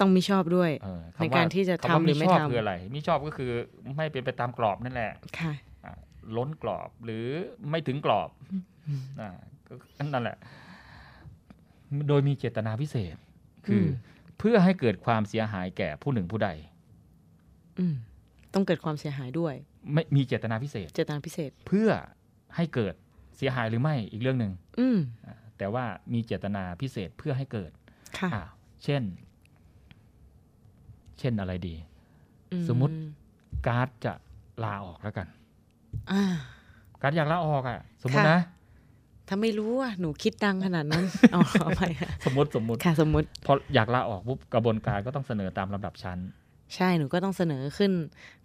ต้องมีชอบด้วยเออในการที่จะคำว่าทำหรือไม่ชอบทำคืออะไรมิชอบก็คือไม่เป็นไปตามกรอบนั่นแหละค่ะอะล้นกรอบหรือไม่ถึงกรอบอ่าก็นั่นแหละ โดยมีเจตนาพิเศษ คืออม เพื่อให้เกิดความเสียหายแก่ผู้หนึ่งผู้ใดอืมต้องเกิดความเสียหายด้วย ไม่มีเจตนาพิเศษ เจตนาพิเศษ เพื่อให้เกิดเสียหายหรือไม่อีกเรื่องหนึ่งอืมอ่าแต่ว่ามีเจตนาพิเศษเพื่อให้เกิดค่ะอ่าเช่น เช่นอะไรดีอืสมมุติการ์ดจะลาออกแล้วกันอ่าการ์ดอยากลาออกอะ สมมติค่ะนะ ถ้าไม่รู้อะหนูคิดดังขนาดนั้นอ๋อขอไปค่ะสมมติสมมติค่ะสมมุติพออยากลาออกปุ๊บกระบวนการก็ต้องเสนอตามลำดับชั้น ใช่หนูก็ต้องเสนอขึ้น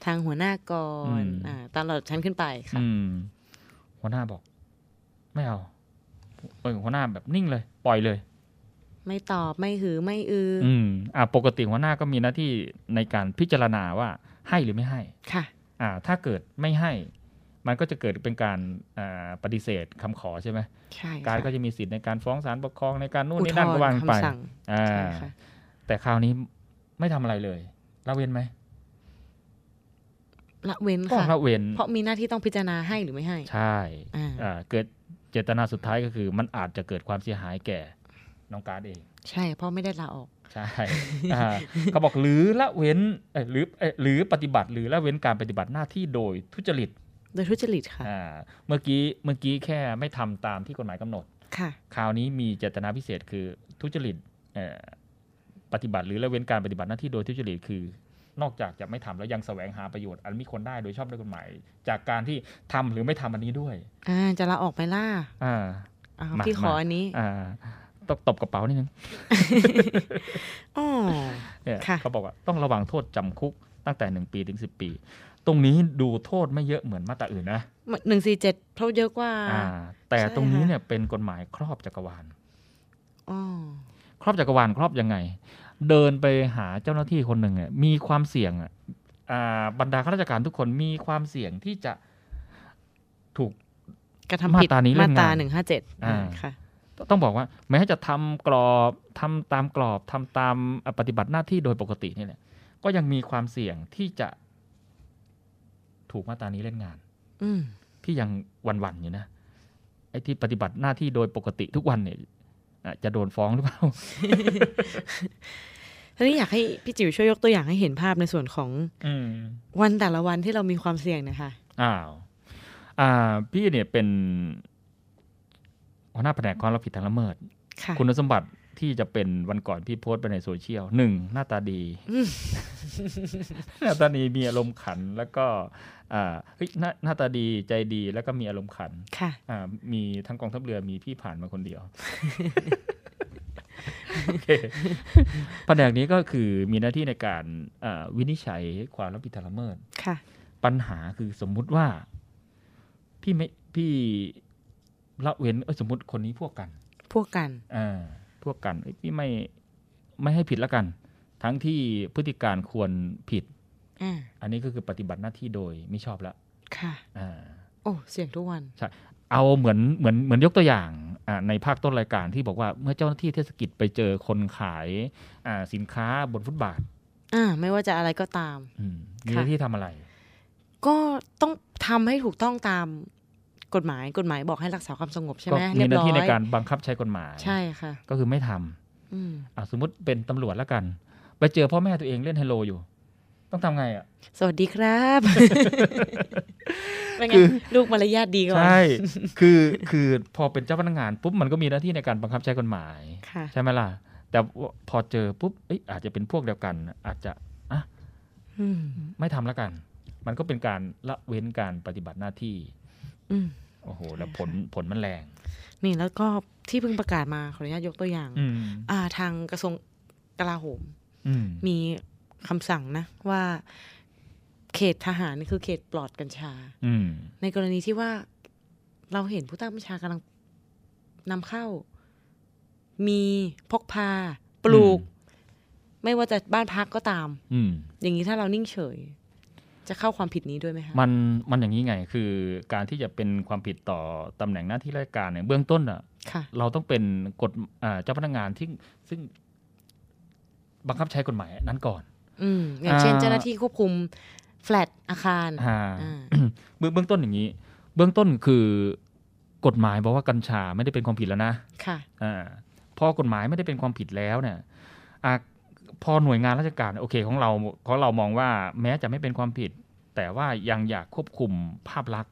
ทางหัวหน้าก่อนอืมอ่าตามระดับชั้นขึ้นไปค่ะอืมหัวหน้าบอก ไม่เอาเออหัวหน้าแบบนิ่งเลย ปล่อยเลย ไม่ตอบไม่หือไม่อือออืมอ่าปกติหัวหน้าก็มีหน้าที่ในการพิจารณาว่าให้หรือไม่ให้ค่ะ อ่า ถ้าเกิดไม่ให้ มันก็จะเกิดเป็นการอ่าปฏิเสธคำขอใช่ไหมใช่การค่ะก็จะมีสิทธิ์ในการฟ้องศาลปกครองในการนู่นอุทนี่ธนั่นก็รว่าณ์กันไปคำสั่งอ่าใช่ค่ะแต่คราวนี้ไม่ทำอะไรเลยละเว้นไหมละเว้นก็ค่ะละเว้นเพราะมีหน้าที่ต้องพิจารณาให้หรือไม่ให้ ใช่อ่าอ่าเกิดเจตนาสุดท้ายก็คือ มันอาจจะเกิดความเสียหายแก่น้องการดเอง ใช่เพราะไม่ได้ลาออกใช่อ่าเขาบอกหรือละเว้นเอ้ยหรือเอ้ยหรือปฏิบัติหรือละเว้นการปฏิบัติหน้าที่โดยทุจริต โดยทุจริตค่ะอ่าเมื่อกี้เมื่อกี้แค่ไม่ทำตามที่กฎหมายกำหนดค่ะคราวนี้มีเจตนาพิเศษคือทุจริตเอ่อปฏิบัติหรือละเว้นการปฏิบัติหน้าที่โดยทุจริตคือนอกจากจะไม่ทำแล้วยังแสวงหาประโยชน์อันมีคนได้โดยชอบด้วยกฎหมาย จากการที่ทำหรือไม่ทำอันนี้ด้วย อ่าจะลาออกไปล่า อ่าอ่ามาพี่ขอมาอันนี้ อ่าต้องตบกระเป๋านิดนึงอ๋อเนี่ยค่ะเขาบอกว่าต้องระวังโทษจำคุกตั้งแต่หนึ่งปีถึงสิบปี ตรงนี้ดูโทษไม่เยอะเหมือนมาตราอื่นนะหนึ่งสี่เจ็ดโทษเยอะกว่าอ่าแต่ใช่ตรงนี้ค่ะเนี่ยเป็นกฎหมายครอบจักรวาลอ๋อครอบจักรวาลครอบยังไง เดินไปหาเจ้าหน้าที่คนหนึ่งเนี่ยมีความเสี่ยงอะอ่าบรรดาข้าราชการทุกคนมีความเสี่ยงที่จะถูกกระทำผิดมาตรานี้เล่มานตรางานหนึ่งห้าเจ็ดอ่าค่ะต้องบอกว่า แม้จะทำกรอบทำตามกรอบทำตามปฏิบัติหน้าที่โดยปกตินี่แหละก็ยังมีความเสี่ยงที่จะ ถูกมาตรานี้เล่นงาน อืมพี่ยังวันวันๆอยู่นะไอ้ที่ปฏิบัติหน้าที่โดยปกติทุกวันเนี่ยอะจะโดนฟ้องหรือเปล่าทีนี้อยากให้พี่จิ๋วช่วยยกตัวอย่างให้เห็นภาพในส่วนของอืมวันแต่ละวันที่เรามีความเสี่ยงนะคะอ้าวอ่า พี่เนี่ยเป็นหัวหน้าแผนกความรับผิดทางละเมิดค่ะคุณสมบัติ ที่จะเป็นวันก่อนพี่โพสต์ไปในโซเชียลหนึ่งหน้าตาดี หน้าตาดีมีอารมณ์ขันแล้วก็อ่าเฮ้ยหน้าหน้าตาดีใจดีแล้วก็มีอารมณ์ขันค่ะอ่ามีทั้งกองทัพเรือมีพี่ผ่านมาคนเดียวโอเคแผนกนี้ก็คือมีหน้าที่ในการอ่าวินิจฉัยความรับผิดทางละเมิดค่ะ ปัญหาคือสมมุติว่า พี่ไม่พี่ละเว้นเอยสมมติคนนี้พวกกัน พวกกันอ่า พวกกันเอ้ยพี่ไม่ไม่ให้ผิดแล้วกัน ทั้งที่พฤติการควรผิดอ่าอันนี้ก็คือปฏิบัติหน้าที่โดยไม่ชอบแล้วค่ะอ่าโอ้เสี่ยงทุกวันเอาเหมือนเหมือนเหมือนยกตัวอย่างอ่าในภาคต้นรายการที่บอกว่าเมื่อเจ้าหน้าที่เทศกิจไปเจอคนขายอ่าสินค้าบนฟุตบาทอ่าไม่ว่าจะอะไรก็ตามอืมมีหค่ะน้าที่ทำอะไร ก็ต้องทำให้ถูกต้องตาม กฎหมายกฎหมายบอกให้รักษาความสงบใช่ก็ไหมมีเรียบหน้าร้อที่ในยการบังคับใช้กฎหมายใช่ค่ะ ก็คือไม่ทำอืมอะสมมติเป็นตำรวจแล้วกัน ไปเจอพ่อแม่ตัวเองเล่นไฮโลอยู่ ต้องทำไงอะ สวัสดีครับเป็นไงคือลูกมารยาทดีก่อนใช่คือคือพอเป็นเจ้าพนักงานปุ๊บมันก็มีหน้าที่ในการบังคับใช้กฎหมายค่ะใช่ไหมล่ะ แต่ว่าพอเจอปุ๊บเอ้ยอาจจะเป็นพวกเดียวกัน อาจจะอะอืมไม่ทำแล้วกัน มันก็เป็นการละเว้นการปฏิบัติหน้าที่อืม โอ้โห แล้วผลผลมันแรง นี่แล้วก็ที่เพิ่งประกาศมาขออนุญาตยกตัวอย่างอืมอ่า ทางกระทรวงกลาโหมอืมมีคำสั่งนะ ว่าเขตทหารนี่คือเขตปลอดกัญชาอืมในกรณีที่ว่าเราเห็นผู้ใต้บัญชากำลังนำเข้า มีพกพา ปลูก ไม่ว่าจะบ้านพักก็ตามอืมอย่างนี้ถ้าเรานิ่งเฉย จะเข้าความผิดนี้ด้วยไหมคะมันมันอย่างนี้ไงคือการที่จะเป็นความผิดต่อตำแหน่งหน้าที่ราชการเนี่ยเบื้องต้นอะค่ะเราต้องเป็นกฎอ่าเจ้าพนักงานที่ซึ่งบังคับใช้กฎหมายนั้นก่อนอืมอย่างเช่นอ่าเจ้าหน้าที่ควบคุมแฟลตอาคารอ่าอ่าเบื้องเบื้องต้นอย่างนี้ เบื้องต้นคือกฎหมายบอกว่ากัญชาไม่ได้เป็นความผิดแล้วนะค่ะอ่าพอกฎหมายไม่ได้เป็นความผิดแล้วเนี่ยอะ พอหน่วยงานราชการโอเคของเราของเรามองว่าแม้จะไม่เป็นความผิด แต่ว่ายังอยากควบคุมภาพลักษณ์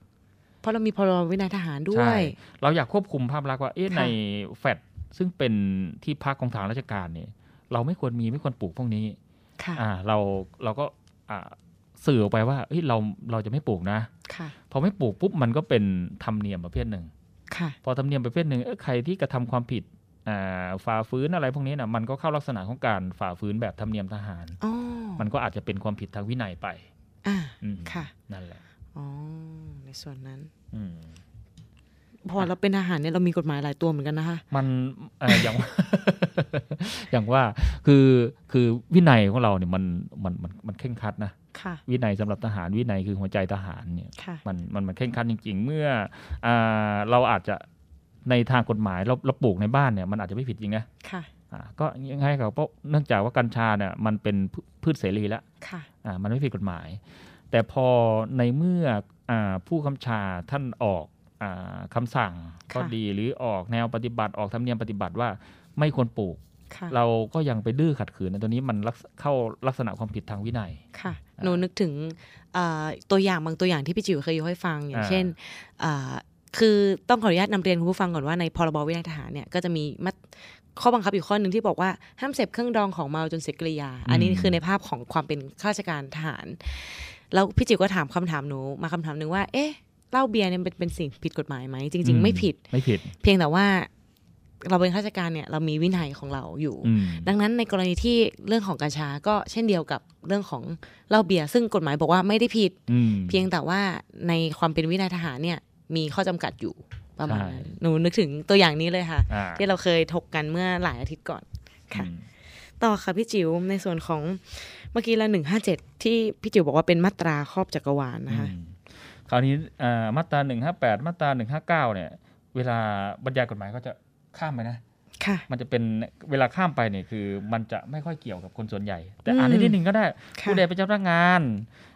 เพราะเรามีพรบวินัยทหารด้วใช่ยเราอยากควบคุมภาพลักษณ์ว่าเอ๊ะค่ะในแฟดซึ่งเป็นที่พักของทางราชการเนี่ย เราไม่ควรมีไม่ควรปลูกพวกนี้ค่ะอ่าเราเราก็อ่าสื่อออกไปว่าเฮ้ยเราเราจะไม่ปลูกนะค่ะพอไม่ปลูกปุ๊บมันก็เป็นธรรมเนียมประเภทหนึ่งค่ะ พอธรรมเนียมประเภทหนึ่งเอ้ยใครที่กระทำความผิดอ่า ฝ่าฝืนอะไรพวกนี้นะมันก็เข้าลักษณะของการฝ่าฝืนแบบธรรมเนียมทหารอ๋อมันก็อาจจะเป็นความผิดทางวินัยไปอ่าอืมค่ะ นั่นแหละอ๋อในส่วนนั้นอืมพอเราเป็นทหารเนี่ยเรามีกฎหมายหลายตัวเหมือนกันนะคะมันเอ่ออย่างอย่างว่าคือคือวินัยของเราเนี่ยมันมันมันมันเคร่งครัดนะค่ะวินัยสำหรับทหารวินัยคือหัวใจทหารเนี่ยค่ะมันมันมันเคร่งครัดจริง ๆ เมื่ออ่าเราอาจจะ ในทางกฎหมายเราเราปลูกในบ้านเนี่ยมันอาจจะไม่ผิดจริงนะค่ะอ่าก็ยังไงกับเพราะเนื่องจากว่ากัญชาเนี่ยมันเป็นพืพืชเสรีแล้วค่ะอ่ามันไม่ผิดกฎหมาย แต่พอในเมื่ออาผู้คำชาท่านออกอาคำสั่งก็ค่ะดีหรือออกแนวปฏิบัติออกธรรมเนียมปฏิบัติว่าไม่ควรปลูกค่ะเราก็ยังไปดื้อขัดขืนในตัวนี้มันลักษเข้าลักษณะความผิดทางวินัย ค่ะ หนูนึกถึงเอ่อตัวอย่างบางตัวอย่างที่พี่จิ๋วเคยยกให้ฟังอย่างอ่าเช่นเอ่อ คือต้องขออนุญาตนำเรียนคุณผู้ฟังก่อนว่าในพรบวินัยทหารเนี่ยก็จะมีมัดข้อบังคับอยู่ข้อหนึ่งที่บอกว่าห้ามเสพเครื่องดองของเมาจนเสียกริยา อันนี้คือในภาพของความเป็นข้าราชการทหาร แล้วพี่จิ๋วก็ถามคำถามหนูมาคำถามหนึ่งว่า เอ๊ะเหล้าเบียร์เนี่ยเป็นเป็นสิ่งผิดกฎหมายไหมจริง ๆ ไม่ผิดไม่ผิด เพียงแต่ว่าเราเป็นข้าราชการเนี่ยเรามีวินัยของเราอยู่อืมดังนั้นในกรณีที่เรื่องของกัญชาก็เช่นเดียวกับเรื่องของเหล้าเบียร์ซึ่งกฎหมายบอกว่าไม่ได้ผิดอืมเพียงแต่ว่าในความเป็นวินัยทหารเนี่ย มีข้อจำกัดอยู่ประมาณนั้นใช่หนูนึกถึงตัวอย่างนี้เลยค่ะอ่าที่เราเคยถกกันเมื่อหลายอาทิตย์ก่อนค่ะอืมต่อค่ะพี่จิ๋วในส่วนของเมื่อกี้ละหนึ่งห้าเจ็ดที่พี่จิ๋วบอกว่าเป็นมาตราครอบจักรวาลนะคะอืมคราวนี้อ่ามาตราหนึ่งห้าแปดมาตราหนึ่งห้าเก้าเนี่ย เวลาบรรยายกฎหมายก็จะข้ามไปนะค่ะ มันจะเป็นเวลาข้ามไปเนี่ยคือ มันจะไม่ค่อยเกี่ยวกับคนส่วนใหญ่ แต่อืมอ่านนิดนึงก็ได้ค่ะผู้ใดเป็นเจ้าพนักงาน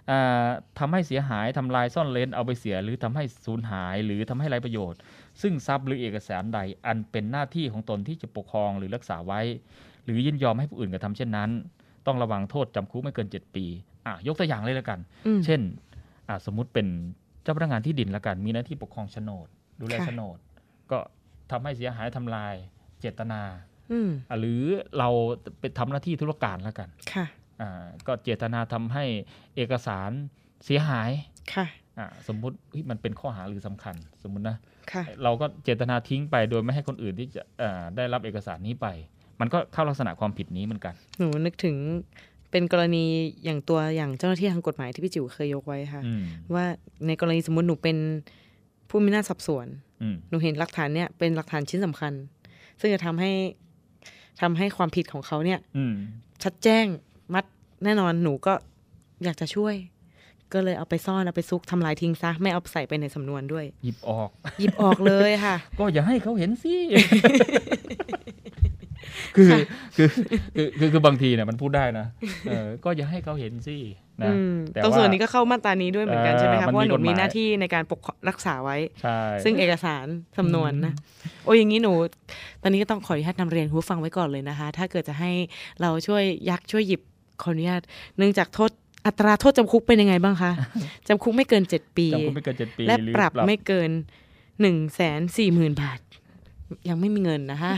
อ่าทำให้เสียหายทำลายซ่อนเร้นเอาไปเสีย หรือทำให้สูญหาย หรือทำให้ไร้ประโยชน์ ซึ่งทรัพย์หรือเอกสารใด อันเป็นหน้าที่ของตนที่จะปกครองหรือรักษาไว้ หรือยินยอมให้ผู้อื่นกระทำเช่นนั้น ต้องระวังโทษจำคุกไม่เกิน 7 ปีอะยกตัวอย่างเลยแล้วกันอืมเช่นอะสมมุติเป็นเจ้าพนักงานที่ดินแล้วกัน มีหน้าที่ปกครองโฉนด ดูแลค่ะโฉนด ก็ทำให้เสียหายทำลาย เจตนาอืมอะหรือเราเป็นทำหน้าที่ธุรการแล้วกันค่ะอ่าก็เจตนาทำให้เอกสารเสียหายค่ะอ่าสมมุติเฮ้ยมันเป็นข้อหาหรือสำคัญสมมุตินะค่ะเราก็เจตนาทิ้งไปโดยไม่ให้คนอื่นที่จะอ่าได้รับเอกสารนี้ไป มันก็เข้าลักษณะความผิดนี้เหมือนกัน หนูนึกถึงเป็นกรณีอย่างตัวอย่างเจ้าหน้าที่ทางกฎหมายที่พี่จิ๋วเคยยกไว้ค่ะอืมว่าในกรณีสมมติหนูเป็นผู้มีหน้าจสอบสวนอืมหนูเห็นหลักฐานเนี่ยเป็นหลักฐานชิ้นสำคัญ ซึ่งจะทำให้ทำให้ความผิดของเขาเนี่ยอืมชัดแจ้งมัดแน่นอนหนูก็อยากจะช่วย ก็เลยเอาไปซ่อนเอาไปซุกทำลายทิ้งซะไม่เอาใส่ไปในสำนวนด้วย หยิบออก หยิบออกเลยค่ะ ก็อย่าให้เขาเห็นสิคือคือคือคือคือบางทีเนี่ยมันพูดได้นะเออก็อย่าให้เขาเห็นสิ นะอืมแต่ตรงว่าส่วนนี้ก็เข้ามาตรานี้ด้วยเหมือนกันเออใช่ไหมคะมันเพราะว่าหนูมีกฎหมีมายหน้าที่ในการปกรักษาไว้ใช่ซึ่งเอกสารสำนวนนะโอ้ยอย่างนี้หนู ตอนนี้ก็ต้องขออนุญาตนำเรียนคุณผู้ฟังไว้ก่อนเลยนะคะ ถ้าเกิดจะให้เราช่วยยักช่วยหยิบขออนุญาตเนื่องจากโทษอัตราโทษจำคุกเป็นยังไงบ้างคะจำคุกไม่เกินเจ็ดปีจำคุกไม่เกินเจ็ดปีและหรือปรับไม่เกินหนึ่งแสนสี่หมื่นบาท ยังไม่มีเงินนะคะ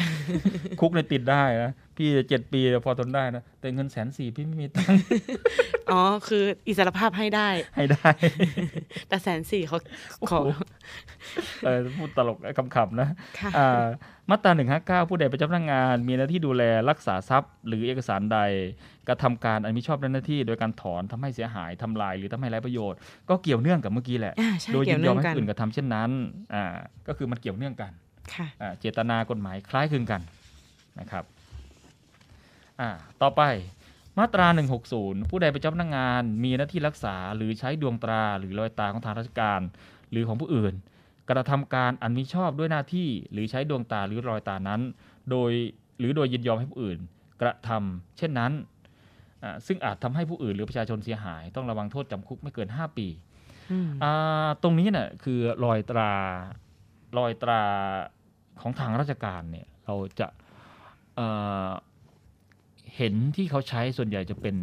คุกในยติดได้นะพี่เจ็ดปีพอทนได้นะ แต่เงินแสนสี่พี่ไม่มีตังค์อ๋อ คืออิสรภาพให้ได้ ให้ได้ แต่แสนสี่เขาขอโอ้โหเออพูดตลกคำๆนะค่ะอ่ามาตรา159ผู้ใดเป็นเจ้าพนักงาน มีหน้าที่ดูแลรักษาทรัพย์ หรือเอกสารใดกระทำการอันมิชอบในหน้าที่ โดยการถอนทำให้เสียหายทำลายหรือทำให้ไร้ประโยชน์ ก็เกี่ยวเนื่องกับเมื่อกี้แหละอ่าใช่โดยเกี่ยิยวนเนื่ยอองมให้กันผู้อื่นกระทำเช่นนั้นอ่าก็คือมันเกี่ยวเนื่องกันค่ะอ่า เจตนากฎหมายคล้ายคลึงกันนะครับอ่าต่อไปมาตรา 160 ผู้ใดเป็นเจ้าพนักงานมีหน้าที่รักษาหรือใช้ดวงตราหรือรอยตาของทางราชการ หรือของผู้อื่น กระทำการอันมิชอบด้วยหน้าที่หรือใช้ดวงตาหรือรอยตานั้น โดยหรือโดยยินยอมให้ผู้อื่น กระทำเช่นนั้นอ่าซึ่งอาจทำให้ผู้อื่นหรือประชาชนเสียหาย ต้องระวังโทษจำคุกไม่เกิน 5 ปีอืมอ่าตรงนี้เนี่ยคือรอยตรา รอยตราของทางราชการเนี่ยเราจะเอ่อเห็นที่เขาใช้ส่วนใหญ่จะเป็น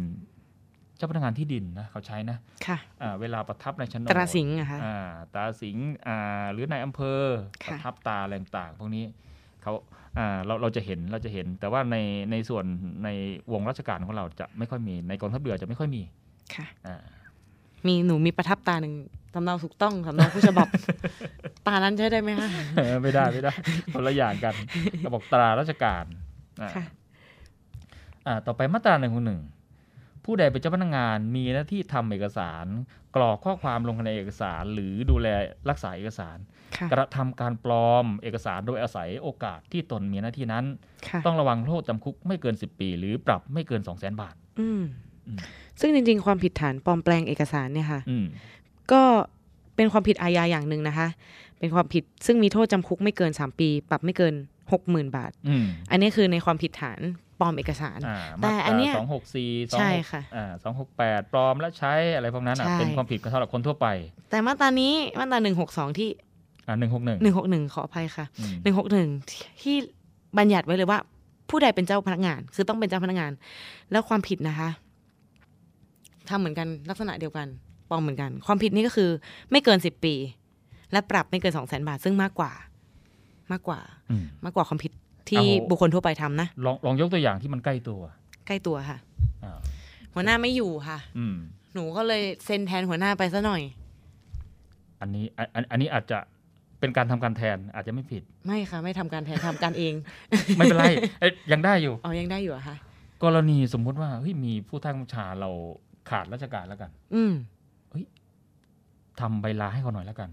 เจ้าพนักงานที่ดินนะเขาใช้นะค่ะอ่าเวลาประทับในโฉนดตราสิงห์อะคะอ่าตราสิงห์อ่าหรือในอำเภอค่ะประทับตาอะไรต่างๆพวกนี้เขาอ่าเราเราจะเห็นเราจะเห็น แต่ว่าในในส่วนในวงราชการของเราจะไม่ค่อยมี ในกองทัพเรือจะไม่ค่อยมีค่ะอ่า มีหนูมีประทับตาหนึ่งสำเนาถูกต้องสำเนาผู้ฉบับ ตานั้นใช้ได้ไหมคะเออไม่ได้ไม่ได้คนละอย่างกันก็บอกตราราชการอ่าค่ะอ่าต่อไปมาตราหนึ่งหนึ่งผู้ใดเป็นเจ้าพนักงานมีหน้าที่ทำเอกสาร กรอกข้อความลงในเอกสาร หรือดูแลรักษาเอกสารค่ะกระทำการปลอมเอกสารโดยอาศัยโอกาสที่ตนมีหน้าที่นั้นค่ะต้องระวังโทษจำคุกไม่เกิน 10 ปี หรือปรับไม่เกิน 2 0 0 0 0 0 บาทอืมอืม ซึ่งจริง ๆ ความผิดฐานปลอมแปลงเอกสารเนี่ยค่ะอืมก็เป็นความผิดอาญาอย่างหนึ่งนะคะ เป็นความผิดซึ่งมีโทษจำคุกไม่เกิน 3 ปี ปรับไม่เกิน 60,000 บาทอืมอันนี้คือในความผิดฐานปลอมเอกสารอ่าแต่มาตราอันเนี้ยสองหกสี่สองใช่หกค่ะอ่าสองหกแปดปลอมและใช้อะไรพวกนั้นอะใช่เป็นความผิดสำหรับคนทั่วไป แต่มาตรานี้มาตรา162ที่อ่าหนึ่งหกหนึ่ง161ขออภัยค่ะอืม161ที่บัญญัติไว้เลยว่า ผู้ใดเป็นเจ้าพนักงาน คือต้องเป็นเจ้าพนักงาน แล้วความผิดนะคะ ทำเหมือนกันลักษณะเดียวกันปลอมเหมือนกัน ความผิดนี้ก็คือไม่เกิน10ปี และปรับไม่เกิน2 0 0 0 0 0บาท ซึ่งมากกว่า มากกว่าอืมมากกว่าความผิดที่เอาบุคคลทั่วไปทำนะลองลองยกตัวอย่างที่มันใกล้ตัว ใกล้ตัวค่ะอ่าหัวหน้าไม่อยู่ค่ะอืมหนูก็เลยเซ็นแทนหัวหน้าไปซะหน่อย อันนี้อันอันอันนี้อาจจะเป็นการทำการแทนอาจจะไม่ผิด ไม่ค่ะ ไม่ทำการแทนทำการเอง ไม่เป็นไรเอ้ยยังได้อยู่เอายังได้อยู่เหรอะคะกรณีสมมุติว่าเฮ้ยมีผู้ใต้บัญชาเรา ขาดราชการแล้วกัน อืมทำใบลาให้เขาหน่อยแล้วกัน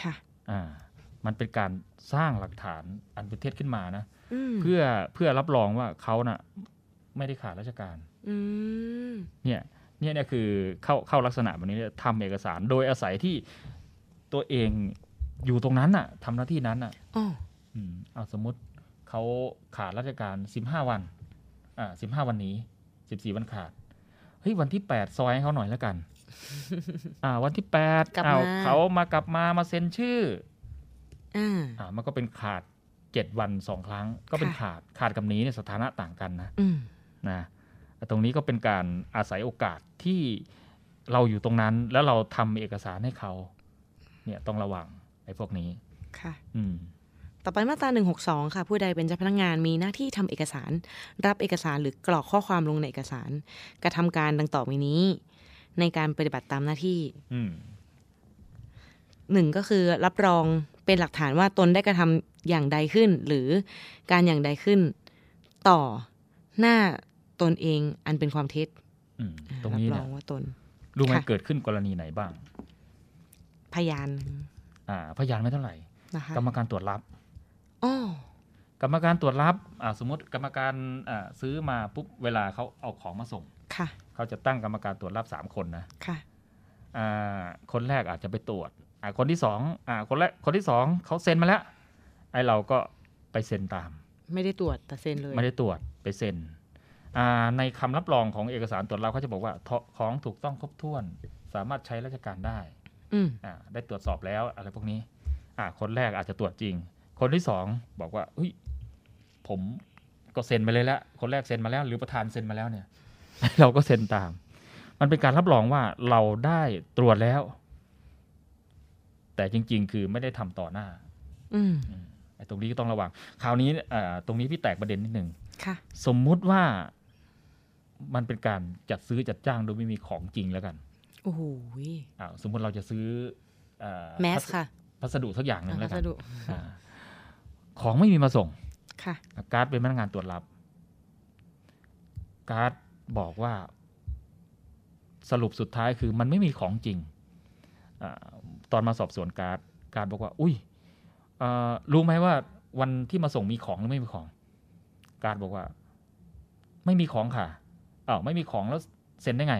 ค่ะ อ่า มันเป็นการสร้างหลักฐานอันเป็นเท็จขึ้นมานะอืมเพื่อเพื่อรับรองว่าเขาน่ะ ไม่ได้ขาดราชการอืมเนี่ย เนี่ยเนี่ยคือเข้าเข้าลักษณะแบบนี้เนี่ยทำเอกสารโดยอาศัยที่ตัวเองอยู่ตรงนั้นน่ะทำหน้าที่นั้นน่ะอ๋ออืมเอาสมมติเขาขาดราชการสิบห้าวัน อ่าสิบห้าวันนี้สิบสี่วันขาด เฮ้ยวันที่แปดซอยให้เขาหน่อยแล้วกัน อ่า วันที่แปดกลับอ้าวมาเขามากลับมามาเซ็นชื่อ อ่า อ่า มันก็เป็นขาดเจ็ดวันสองครั้ง ก็เป็นค่ะ ขาดขาดกับหนี้เนี่ยสถานะต่างกันนะอืมนะแต่ตรงนี้ก็เป็นการอาศัยโอกาสที่เราอยู่ตรงนั้น แล้วเราทำเอกสารให้เขาเนี่ยต้องระวังไอ้พวกนี้ ค่ะ อืม ต่อไปมาตรา 162 ค่ะ ผู้ใดเป็นเจ้าพนักงานมีหน้าที่ทำเอกสาร รับเอกสารหรือกรอกข้อความลงในเอกสาร กระทำการดังต่อไปนี้ ในการปฏิบัติตามหน้าที่อืมหนึ่งก็คือรับรองเป็นหลักฐานว่าตนได้กระทำอย่างใดขึ้น หรือการอย่างใดขึ้น ต่อหน้าตนเองอันเป็นความเท็จอืมตรงนี้บรเนี่อยงว่าตนรู้ไหมค่ะเกิดขึ้นกรณีไหนบ้าง พยาน อ่า พยานไม่เท่าไหร่นะคะกรรมการตรวจรับอ๋อ กรรมการตรวจรับอ่าสมมติกรรมการอ่าซื้อมาปุ๊บเวลาเขาเอาของมาส่งค่ะเขาจะตั้งกรรมการตรวจรับสามคนนะค่ะอ่าคนแรกอาจจะไปตรวจอ่าคนที่สองอ่าคนแรกคนที่สองเขาเซ็นมาแล้วไอ้เราก็ไปเซ็นตาม ไม่ได้ตรวจแต่เซ็นเลย ไม่ได้ตรวจไปเซ็นอ่าในคำรับรองของเอกสารตรวจรับเขาจะบอกว่าทของถูกต้องครบถ้วน สามารถใช้ราชการได้อืมอ่าได้ตรวจสอบแล้วอะไรพวกนี้อ่าคนแรกอาจจะตรวจจริง คนที่สองบอกว่าเฮ้ยผมก็เซ็นไปเลยแล้วคนแรกเซ็นมาแล้ว หรือประธานเซ็นมาแล้วเนี่ย เราก็เซ็นตาม มันเป็นการรับรองว่าเราได้ตรวจแล้ว แต่จริง ๆ คือไม่ได้ทำต่อหน้า อืมอืมไอ้ตรงนี้ก็ต้องระวัง คราวนี้อ่าตรงนี้พี่แตกประเด็นนิดหนึ่งค่ะสมมุติว่ามันเป็นการจัดซื้อจัดจ้างโดยไม่มีของจริงแล้วกัน โอ้โหอ่าสมมติเราจะซื้ออ่าแมสพัสค่ะ พัสดุสักอย่างหนึ่งพัแล้วสกันดุอ่า ของไม่มีมาส่งค่ะการ์ดเป็นพนักงานตรวจรับ การ์ดบอกว่าสรุปสุดท้ายคือมันไม่มีของจริงอาตอนมาสอบสวนการ์ดการ์ดบอกว่า อุ้ยเอ่อรู้ไหมว่าวันที่มาส่งมีของหรือไม่มีของ การ์ดบอกว่า ไม่มีของค่ะอ้าวไม่มีของแล้วเซ็นได้ไง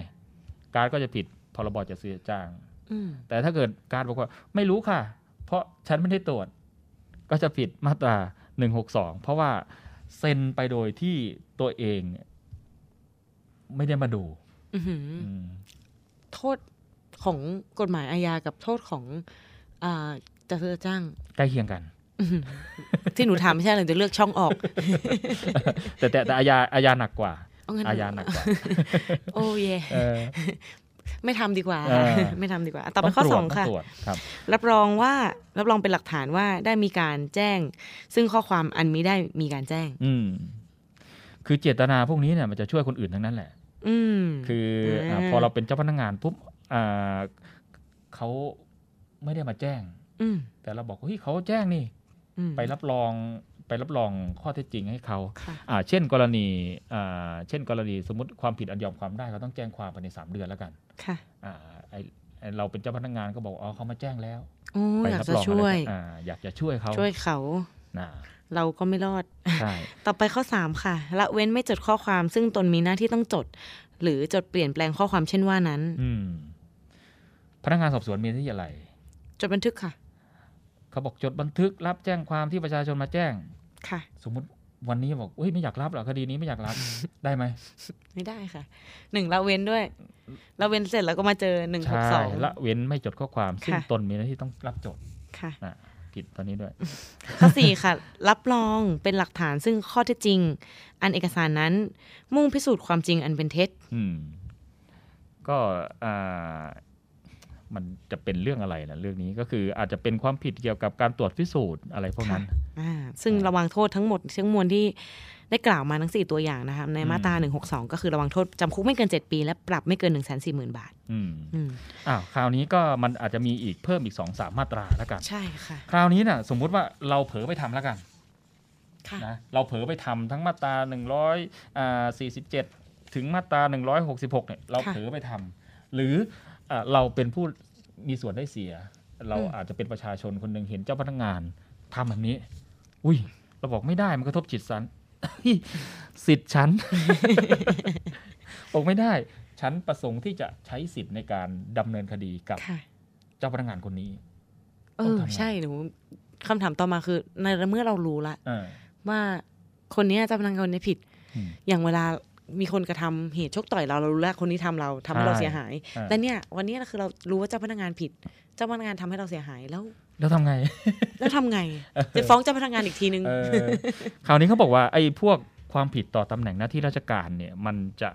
การ์ดก็จะผิดพรบจัดซื้อจัดจ้างอืมแต่ถ้าเกิดการบอกว่า ไม่รู้ค่ะ เพราะฉันไม่ได้ตรวจ ก็จะผิดมาตราหนึ่งหกสองเพราะว่าเซ็นไปโดยที่ตัวเองเนี่ยไม่ได้มาดูอื้อหืออืมโทษของกฎหมายอาญากับโทษของอ่าจะซื้อจ้างใกล้เคียงกันอื้อหือที่หนูถามไม่ใช่เลยจะเลือกช่องออกแต่แต่แต่อาญาอาญาหนักกว่าเอางั้นอาญาหนักกว่า โอ้เยเออ ไม่ทำดีกว่าเออไม่ทำดีกว่า ต่อไปข้อตรวจสองค่ะตรวจครับรับรองว่ารับรองเป็นหลักฐานว่าได้มีการแจ้ง ซึ่งข้อความอันมิได้มีการแจ้ง อืมคือเจตนาพวกนี้เนี่ยมันจะช่วยคนอื่นทั้งนั้นแหละ อืมคืออ่าอ่าพอเราเป็นเจ้าพนักงานปุ๊บอ่าเขาไม่ได้มาแจ้งอืมแต่เราบอกเฮ้ยเขาแจ้งนี่อืมไปรับรอง ไปรับรองข้อเท็จจริงให้เขาค่ะอ่าเช่นกรณีอ่าเช่นกรณีสมมติความผิดอันยอมความได้เขาต้องแจ้งความภายในสามเดือนแล้วกันค่ะอ่าไอไอ้เราเป็นเจ้าพนักงานก็บอกอ๋อเขามาแจ้งแล้วโอ้ไปอยากรับจะรองช่วยอะไรกันอ่าอยากจะช่วยเขาช่วยเขานะเราก็ไม่รอดใช่ต่อไปข้อ 3 ค่ะ ละเว้นไม่จดข้อความ ซึ่งตนมีหน้าที่ต้องจด หรือจดเปลี่ยนแปลงข้อความเช่นว่านั้นอืมพนักงานสอบสวนมีหน้าที่อะไร จดบันทึกค่ะ เขาบอกจดบันทึกรับแจ้งความที่ประชาชนมาแจ้ง ค่ะ สมมุติวันนี้บอกเฮ้ยไม่อยากรับหรอกคดีนี้ไม่อยากรับได้ไหมไม่ได้ค่ะหนึ่งละเว้นด้วยละเว้นเสร็จแล้วก็มาเจอหนึ่งหกใช่สองละเว้นไม่จดข้อความซึ่งค่ะตนมีหน้าที่ต้องรับจดค่ะนะผิดตอนนี้ด้วย ข้อสี่ค่ะ รับรองเป็นหลักฐานซึ่งข้อเท็จจริง อันเอกสารนั้น มุ่งพิสูจน์ความจริงอันเป็นเท็จอืมก็อ่า มันจะเป็นเรื่องอะไรนะเรื่องนี้ก็คืออาจจะเป็นความผิดเกี่ยวกับการตรวจพิสูจน์อะไรพวกนั้นอ่าซึ่งระวังโทษทั้งหมดทั้งมวลที่ได้กล่าวมาทั้ง 4 ตัวอย่างนะคะในมาตรา 162 ก็คือระวังโทษจำคุกไม่เกิน 7 ปี และปรับไม่เกิน 1 4 0 0 0 0 บาทอืมอืมอ้าวคราวนี้ก็มันอาจจะมีอีกเพิ่มอีกสองสามมาตราแล้วกันใช่ค่ะ คราวนี้น่ะสมมุติว่าเราเผลอไปทำแล้วกันค่ะนะเราเผลอไปทำทั้งมาตราหนึ่งร้อยอ่าสี่สิบเจ็ดถึงมาตราหนึ่งร้อยหกสิบหกเนี่ยเราค่ะเผลอไปทำหรืออ่า เราเป็นผู้มีส่วนได้เสีย เราอืมอาจจะเป็นประชาชนคนหนึ่งเห็นเจ้าพนักงานทำแบบนี้ อุ้ยเราบอกไม่ได้มันกระทบจิตสันสิทธิ์ฉันบอกไม่ได้ ฉันประสงค์ที่จะใช้สิทธิ์ในการดำเนินคดีกับค่ะเจ้าพนักงานคนนี้ เอต้องอทำไงใช่หนูคำถามต่อมาคือในเมื่อเรารู้ละเออว่าคนเนี้ยเจ้าพนักงานคนนี้ผิดอืมอย่างเวลา มีคนกระทำเหตุชกต่อยเราเรารู้แล้วคนนี้ทำเราทำให้เราใช่เสียหายอ่าแต่เนี่ยวันเนี้ยคือเรารู้ว่าเจ้าพนักงานผิด เจ้าพนักงานทำให้เราเสียหายแล้ว แล้วทำไง แล้วทำไง จะฟ้องเจ้าพนักงานอีกทีนึงเออคราวนี้เขาบอกว่าไอ้พวกความผิดต่อตำแหน่งหน้าที่ราชการเนี่ยมันจะ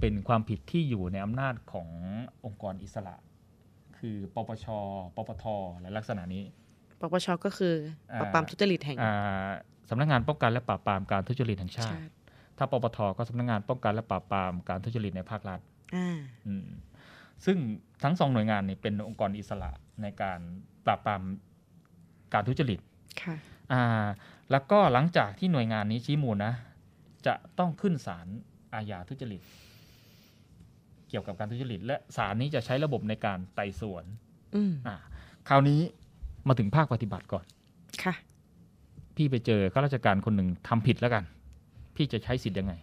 เป็นความผิดที่อยู่ในอำนาจขององค์กรอิสระ คือปปช ปปท และลักษณะนี้ ปปชก็คือปราบปรามทุจริตแห่งอ่าสำนักงานป้องกันและปราบปรามการทุจริตแห่งชาชาติติ ถ้าปปทก็สำนักงานป้องกันและปราบปรามการทุจริตในภาครัฐอ่าอืมซึ่งทั้งสองหน่วยงานเนี่ยเป็นองค์กรอิสระในการปราบปรามการทุจริตค่ะอ่าแล้วก็หลังจากที่หน่วยงานนี้ชี้มูลนะ จะต้องขึ้นศาลอาญาทุจริต เกี่ยวกับการทุจริต และศาลนี้จะใช้ระบบในการไต่สวนอืมอ่าคราวนี้มาถึงภาคปฏิบัติก่อน ค่ะ พี่ไปเจอข้าราชการคนหนึ่งทำผิดแล้วกัน พี่จะใช้สิทธิ์ยังไง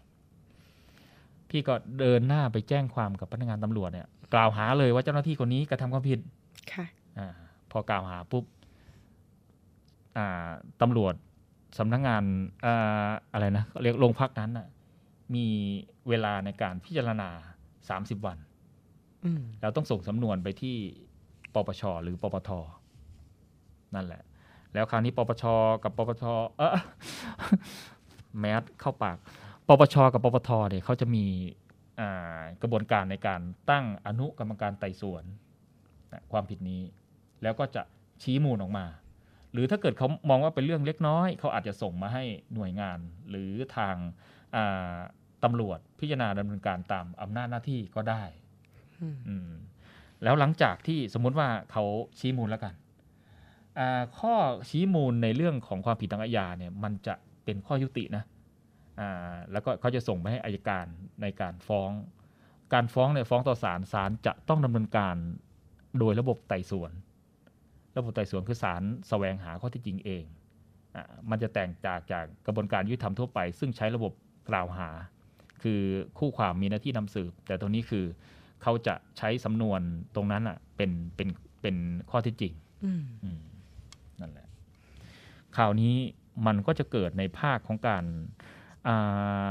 พี่ก็เดินหน้าไปแจ้งความกับพนักงานตำรวจเนี่ย กล่าวหาเลยว่าเจ้าหน้าที่คนนี้กระทำความผิดค่ะอาพอกล่าวหาปุ๊บอ่าตำรวจสำนักงานอ่าอะไรนะเรียกโรงพักนั้นน่ะมีเวลาในการพิจารณา 30 วันอืมแล้วต้องส่งสำนวนไปที่ปปชหรือปปทนั่นแหละ แล้วคราวนี้ปปชกับปปทเออ แมสเข้าปาก ปปช กับปปทเนี่ยเขาจะมีอ่ากระบวนการในการตั้งอนุกรรมการไต่สวนนะความผิดนี้ แล้วก็จะชี้มูลออกมา หรือถ้าเกิดเขามองว่าเป็นเรื่องเล็กน้อย เขาอาจจะส่งมาให้หน่วยงาน หรือทางอ่าตำรวจพิจารณาดำเนินการตามอำนาจหน้าที่ก็ได้อืมอืมแล้วหลังจากที่สมมุติว่าเขาชี้มูลแล้วกันอ่าข้อชี้มูลในเรื่องของความผิดทางอาญาเนี่ยมันจะ เป็นข้อยุตินะอ่าแล้วก็เขาจะส่งไปให้อายการในการฟ้อง การฟ้องเนี่ยฟ้องต่อศาลศาลจะต้องดำเนินการโดยระบบไต่สวน ระบบไต่สวนคือศาลแสวงหาข้อเที่จริงเองอ่ามันจะแตกจากจากกระบวนการยุติธรรมทั่วไป ซึ่งใช้ระบบกล่าวหา คือคู่ความมีหน้าที่นำสืบ แต่ตรงนี้คือเขาจะใช้สำนวนตรงนั้นอะเป็นเป็นเป็นข้อเที่จริงอืมอืมนั่นแหละข่าวนี้ มันก็จะเกิดในภาคของการอ่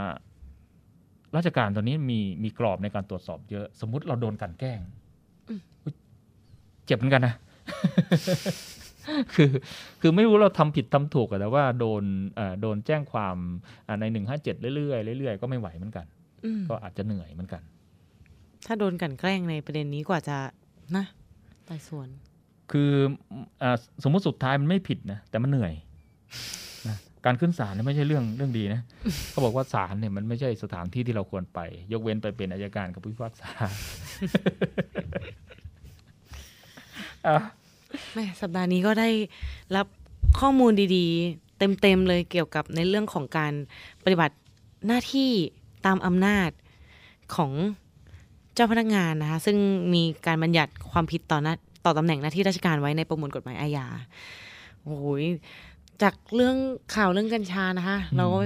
าราชการตัวนี้มีมีกรอบในการตรวจสอบเยอะ สมมุติเราโดนกลันแกล้งอุ๊ยเจ็บเหมือนกันนะคือคือไม่รู้เราทำผิดทำถูกอะแต่ว่าโดนเอ่อโดนแจ้งความอ่าในหนึ่งห้าเจ็ดเรื่อยๆเรื่อยๆก็ไม่ไหวเหมือนกันอืมก็อาจจะเหนื่อยเหมือนกัน ถ้าโดนกลันแกล้งในประเด็นนี้กว่าจะนะไต่สวน คืออ่าสมมุติสุดท้ายมันไม่ผิดนะแต่มันเหนื่อยนะ การขึ้นศาลเนี่ยไม่ใช่เรื่องเรื่องดีนะเขาบอกว่าศาลเนี่ยมันไม่ใช่สถานที่ที่เราควรไป ยกเว้นไปเป็นอายการกับผู้พิพากษาอะแม่สัปดาห์นี้ก็ได้รับข้อมูลดีๆ เต็มๆเลยเกี่ยวกับในเรื่องของการปฏิบัติหน้าที่ตามอำนาจของเจ้าพนักงานนะคะ ซึ่งมีการบัญญัติความผิดต่อหน้าต่อตำแหน่งหน้าที่ราชการไว้ในประมวลกฎหมายอาญาโอ้ย จากเรื่องข่าวเรื่องกัญชานะคะ เราก็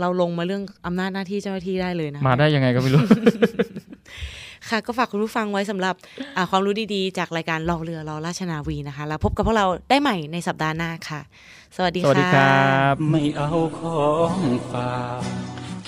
เราลงมาเรื่องอำนาจหน้าที่เจ้าหน้าที่ได้เลยนะคะมาได้ยังไงก็ไม่รู้ ค่ะก็ฝากคุณผู้ฟังไว้สำหรับอ่าความรู้ดีๆ จากรายการรอเรือรอราชนาวีนะคะ แล้วพบกับพวกเราได้ใหม่ในสัปดาห์หน้าค่ะ สวัสดีสวัสดีค่ะครับ ไม่เอาของฝาก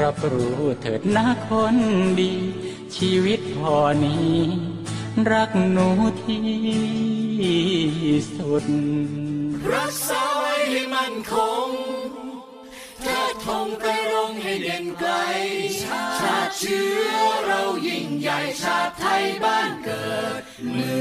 รับรู้เถิดนะคนดี ชีวิตพอนี้ รักหนูที่สุด รักษาไว้ให้มั่นคงเธอทงไปรงให้เด่นไกล ชาติเชื้อเรายิ่งใหญ่ชาติไทยบ้านเกิดเมื่อ